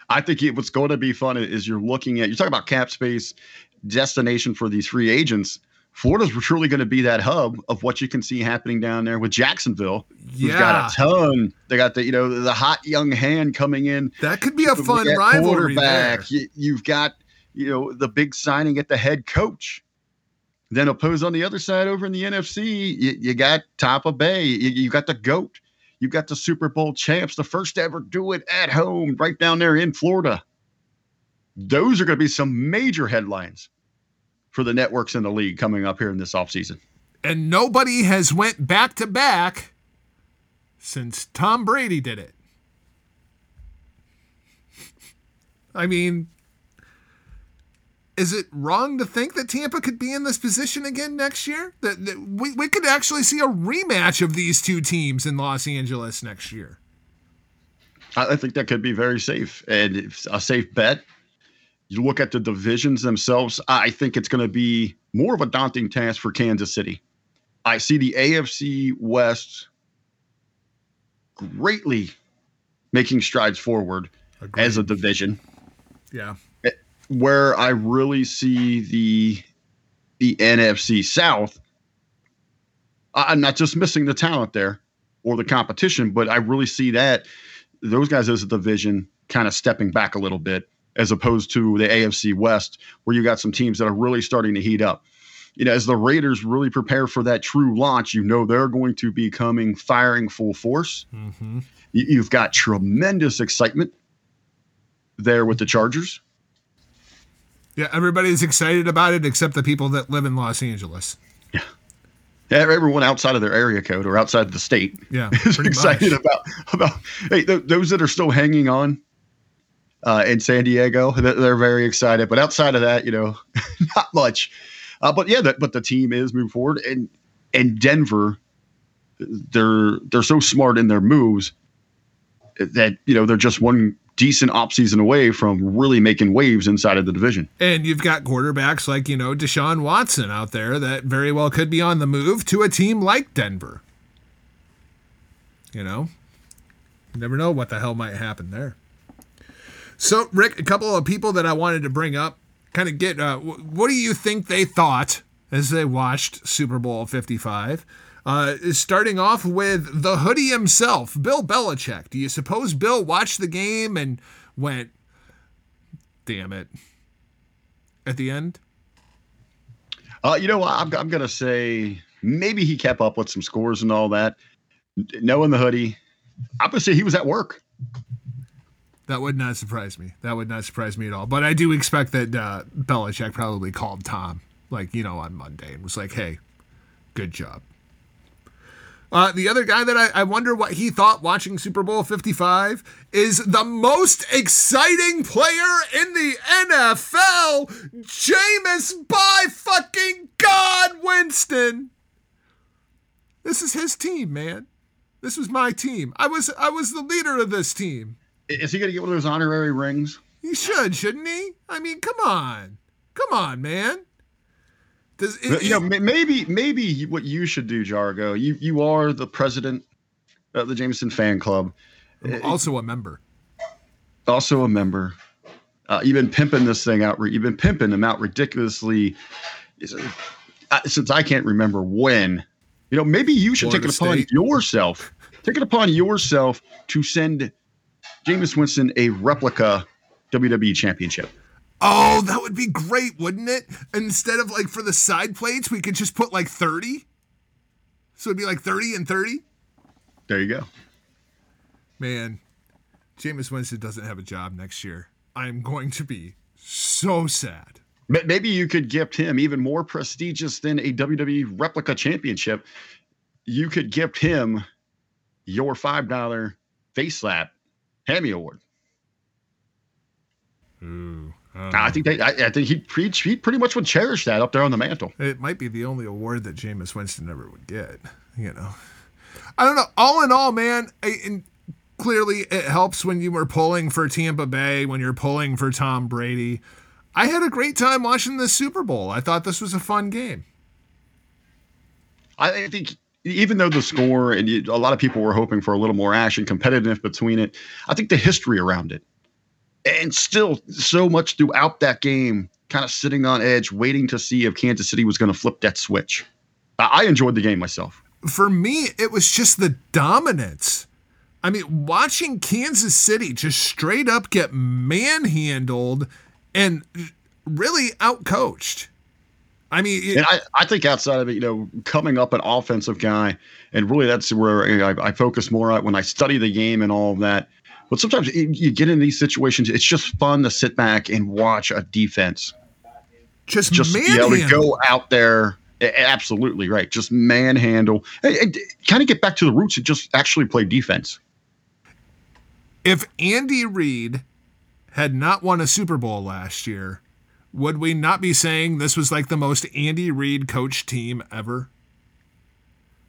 I think it, what's going to be fun is you're looking at you're talking about cap space destination for these free agents Florida's truly going to be that hub of what you can see happening down there with Jacksonville. Yeah. Who's got a ton. They got the you know the hot young hand coming in. That could be a fun rivalry. Quarterback. There. You, have got you know the big signing at the head coach. Then opposed on the other side over in the NFC, you, you got Tampa Bay. You, you got the goat. You got the Super Bowl champs, the first ever do it at home, right down there in Florida. Those are going to be some major headlines for the networks in the league coming up here in this offseason. And nobody has went back to back since Tom Brady did it. I mean, is it wrong to think that Tampa could be in this position again next year? That, that we, we could actually see a rematch of these two teams in Los Angeles next year. I think that could be very safe and a safe bet you look at the divisions themselves, I think it's going to be more of a daunting task for Kansas City. I see the AFC West greatly making strides forward Agreed. as a division. Yeah. Where I really see the the NFC South, I'm not just missing the talent there, or the competition. But I really see that those guys as a division kind of stepping back a little bit as opposed to the AFC West, where you got some teams that are really starting to heat up. You know, as the Raiders really prepare for that true launch, you know they're going to be coming firing full force. Mm-hmm. You've got tremendous excitement there with the Chargers. Yeah, everybody's excited about it except the people that live in Los Angeles. Yeah. Yeah, Everyone outside of their area code or outside of the state yeah, is excited much. about about hey th- those that are still hanging on uh, in San Diego. They're very excited, but outside of that, you know, not much. Uh, but yeah, that, but the team is moving forward, and and Denver, they're they're so smart in their moves that you know they're just one decent offseason away from really making waves inside of the division. And you've got quarterbacks like, you know, Deshaun Watson out there that very well could be on the move to a team like Denver. You know, you never know what the hell might happen there. So, Rick, a couple of people that I wanted to bring up, kind of get, uh, what do you think they thought as they watched Super Bowl 55? Uh, starting off with the hoodie himself, Bill Belichick. Do you suppose Bill watched the game and went, damn it, at the end? Uh, you know, I'm, I'm going to say maybe he kept up with some scores and all that. Knowing the hoodie, I'm going to say he was at work. That would not surprise me. That would not surprise me at all. But I do expect that uh, Belichick probably called Tom, like, you know, on Monday and was like, hey, good job. Uh, the other guy that I, I, wonder what he thought watching Super Bowl 55 is the most exciting player in the NFL, Jameis by fucking God Winston. This is his team, man. This was my team. I was I was the leader of this team. Is he gonna get one of those honorary rings? He should, shouldn't he? I mean, come on, come on, man. Does it, you know maybe maybe what you should do, Jargo? You you are the president of the Jameson fan club. I'm also a member. Also a member. Uh, you've been pimping this thing out. You've been pimping them out ridiculously uh, since I can't remember when. You know, maybe you should Florida take it upon State. yourself. Take it upon yourself to send Jameis Winston a replica WWE championship. Oh, that would be great, wouldn't it? Instead of like for the side plates, we could just put like 30. So it'd be like 30 and 30. There you go. Man, Jameis Winston doesn't have a job next year. I'm going to be so sad. Maybe you could gift him even more prestigious than a WWE replica championship. You could gift him your $5 face slap Hammy Award. Ooh. Oh, I think they, I, I, think he preach he pretty much would cherish that up there on the mantle. It might be the only award that Jameis Winston ever would get. You know, I don't know. All in all, man, I, and clearly it helps when you were pulling for Tampa Bay, when you're pulling for Tom Brady. I had a great time watching the Super Bowl. I thought this was a fun game. I think even though the score and a lot of people were hoping for a little more action, competitive between it, I think the history around it and still so much throughout that game, kind of sitting on edge, waiting to see if Kansas City was going to flip that switch. I enjoyed the game myself. For me, it was just the dominance. I mean, watching Kansas City just straight up get manhandled and really outcoached. I mean, it, and I, I think outside of it, you know, coming up an offensive guy, and really that's where I, I focus more on when I study the game and all of that. But sometimes you get in these situations, it's just fun to sit back and watch a defense. Just, just be able to go out there. Absolutely right. Just manhandle and, and kind of get back to the roots and just actually play defense. If Andy Reid had not won a Super Bowl last year, would we not be saying this was like the most Andy Reid coach team ever?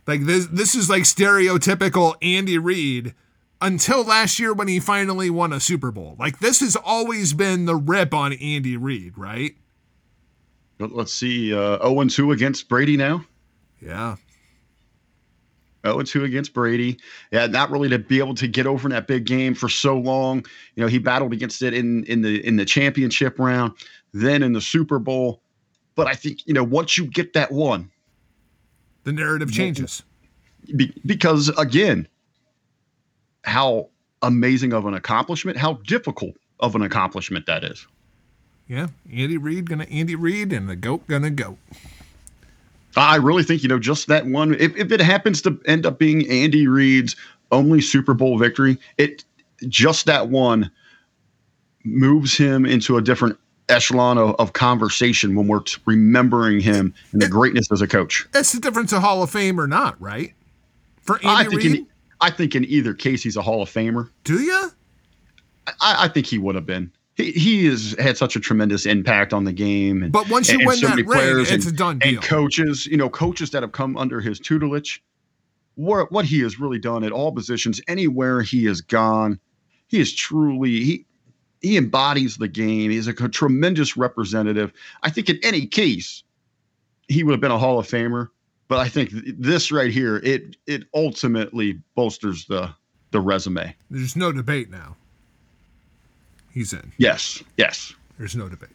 Like this this is like stereotypical Andy Reid until last year when he finally won a Super Bowl. Like this has always been the rip on Andy Reid, right? Let's see, uh, 0 2 against Brady now. Yeah. 0 2 against Brady. Yeah, not really to be able to get over in that big game for so long. You know, he battled against it in in the in the championship round, then in the Super Bowl. But I think, you know, once you get that one, the narrative changes. Be- because again, how amazing of an accomplishment, how difficult of an accomplishment that is. Yeah, Andy Reid gonna Andy Reid and the goat gonna go. I really think you know just that one. If, if it happens to end up being Andy Reid's only Super Bowl victory, it just that one moves him into a different echelon of, of conversation when we're remembering him and the it, greatness as a coach. That's the difference of Hall of Fame or not, right? For Andy Reid, I think in either case he's a Hall of Famer. Do you? I, I think he would have been. He, he has had such a tremendous impact on the game. And, but once you and, win and so that ring, it's and, a done deal. And coaches, you know, coaches that have come under his tutelage, what what he has really done at all positions, anywhere he has gone, he is truly he he embodies the game. He's a tremendous representative. I think in any case, he would have been a Hall of Famer. But I think this right here, it it ultimately bolsters the the resume. There's no debate now. He's in. Yes. Yes. There's no debate.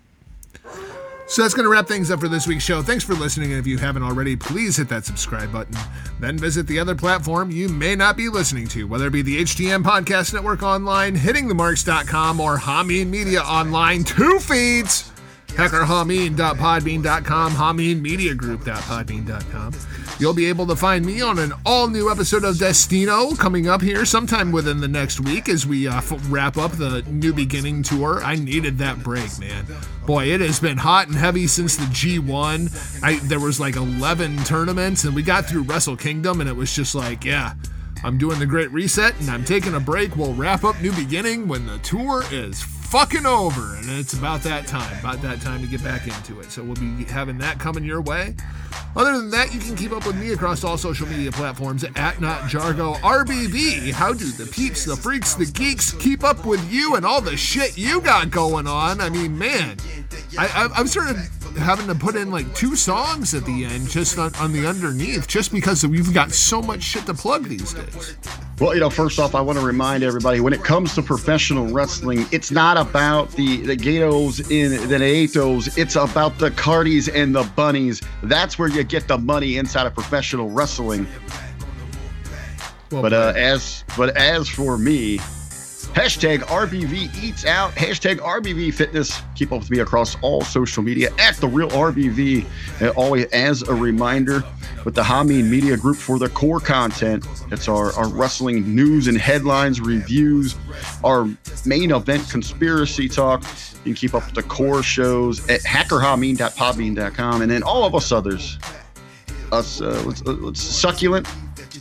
So that's going to wrap things up for this week's show. Thanks for listening. And if you haven't already, please hit that subscribe button. Then visit the other platform you may not be listening to, whether it be the HTM Podcast Network online, hittingthemarks.com, or Hameen Media online. Two feeds hackerhameen.podbean.com, hameenmediagroup.podbean.com. You'll be able to find me on an all new episode of Destino coming up here sometime within the next week as we uh, wrap up the New Beginning tour. I needed that break, man. Boy, it has been hot and heavy since the G1. I, there was like 11 tournaments, and we got through Wrestle Kingdom, and it was just like, yeah, I'm doing the Great Reset, and I'm taking a break. We'll wrap up New Beginning when the tour is fucking over, and it's about that time, about that time to get back into it. So we'll be having that coming your way. Other than that, you can keep up with me across all social media platforms at Not Jargo RBV. How do the peeps, the freaks, the geeks keep up with you and all the shit you got going on? I mean, man, I, I'm sort of having to put in like two songs at the end just on, on the underneath just because we've got so much shit to plug these days. Well, you know, first off, I want to remind everybody when it comes to professional wrestling, it's not about the the gatos in the Natos. It's about the Cardis and the bunnies. That's where you get the money inside of professional wrestling. Well, but uh, as but as for me, Hashtag RBV Eats Out. Hashtag RBV Fitness. Keep up with me across all social media at The Real RBV. And always as a reminder, with the Hameen Media Group for the core content. That's our, our wrestling news and headlines, reviews, our main event conspiracy talk. You can keep up with the core shows at hackerhameen.podbean.com. And then all of us others, us, uh, let's, let's succulent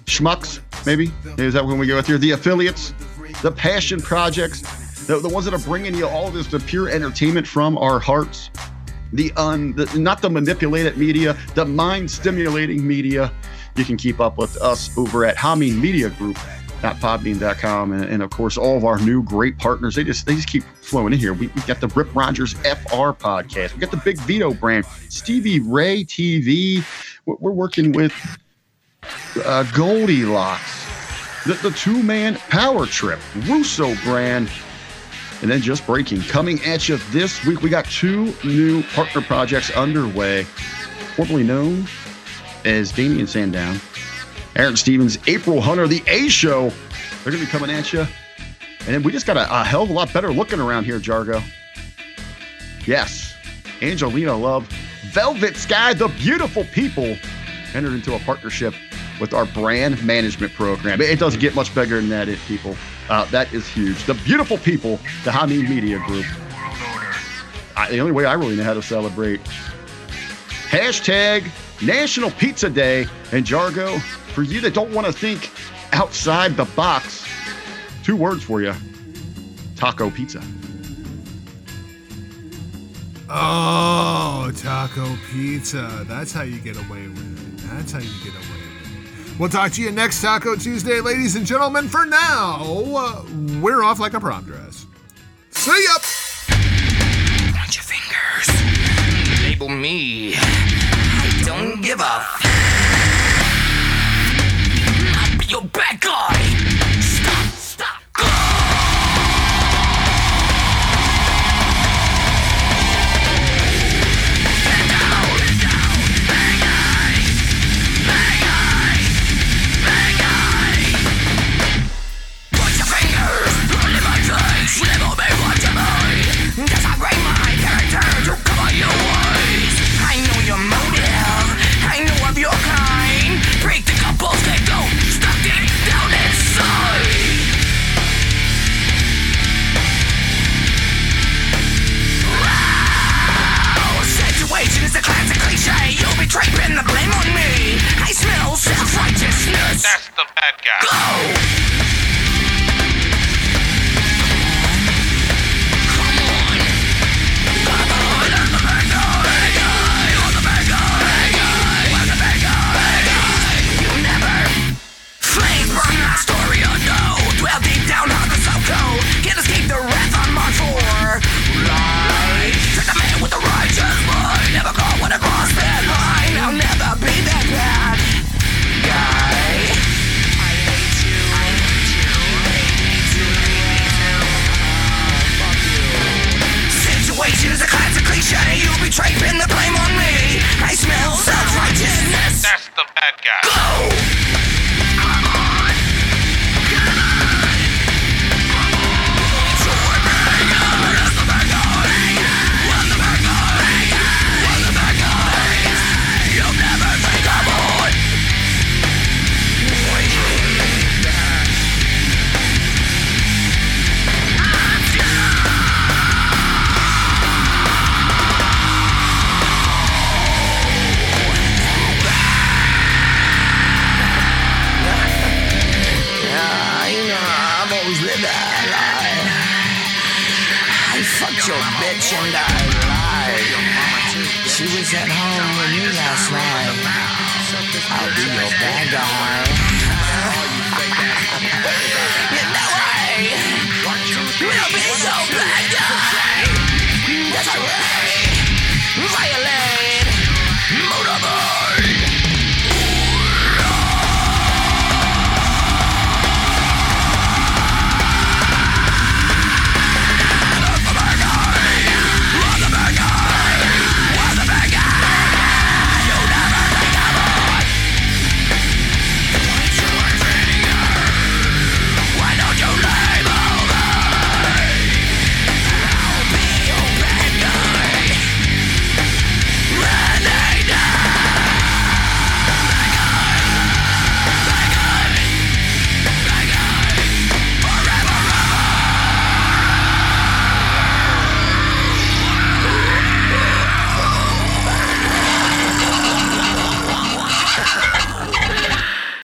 schmucks, maybe. Is that when we go with here? The affiliates the passion projects, the, the ones that are bringing you all this the pure entertainment from our hearts, the un, the, not the manipulated media, the mind stimulating media. You can keep up with us over at Hameen Media Group. Podbean.com and, and of course all of our new great partners. They just they just keep flowing in here. We, we got the Rip Rogers FR podcast. We got the Big Vito brand, Stevie Ray TV. We're, we're working with uh, Goldilocks the, the two man power trip, Russo brand. And then just breaking, coming at you this week. We got two new partner projects underway, formerly known as Damien Sandow, Aaron Stevens, April Hunter, the A Show. They're going to be coming at you. And then we just got a, a hell of a lot better looking around here, Jargo. Yes, Angelina Love, Velvet Sky, the beautiful people entered into a partnership with our brand management program. It doesn't get much bigger than that, it people. Uh, that is huge. The beautiful people, the Hameen Media Group. I, the only way I really know how to celebrate. Hashtag National Pizza Day and Jargo. For you that don't want to think outside the box, two words for you taco pizza. Oh, taco pizza. That's how you get away with it. That's how you get away We'll talk to you next Taco Tuesday, ladies and gentlemen. For now, uh, we're off like a prom dress. See ya! Point your fingers. Label me. I don't give a. I'll be your bad guy.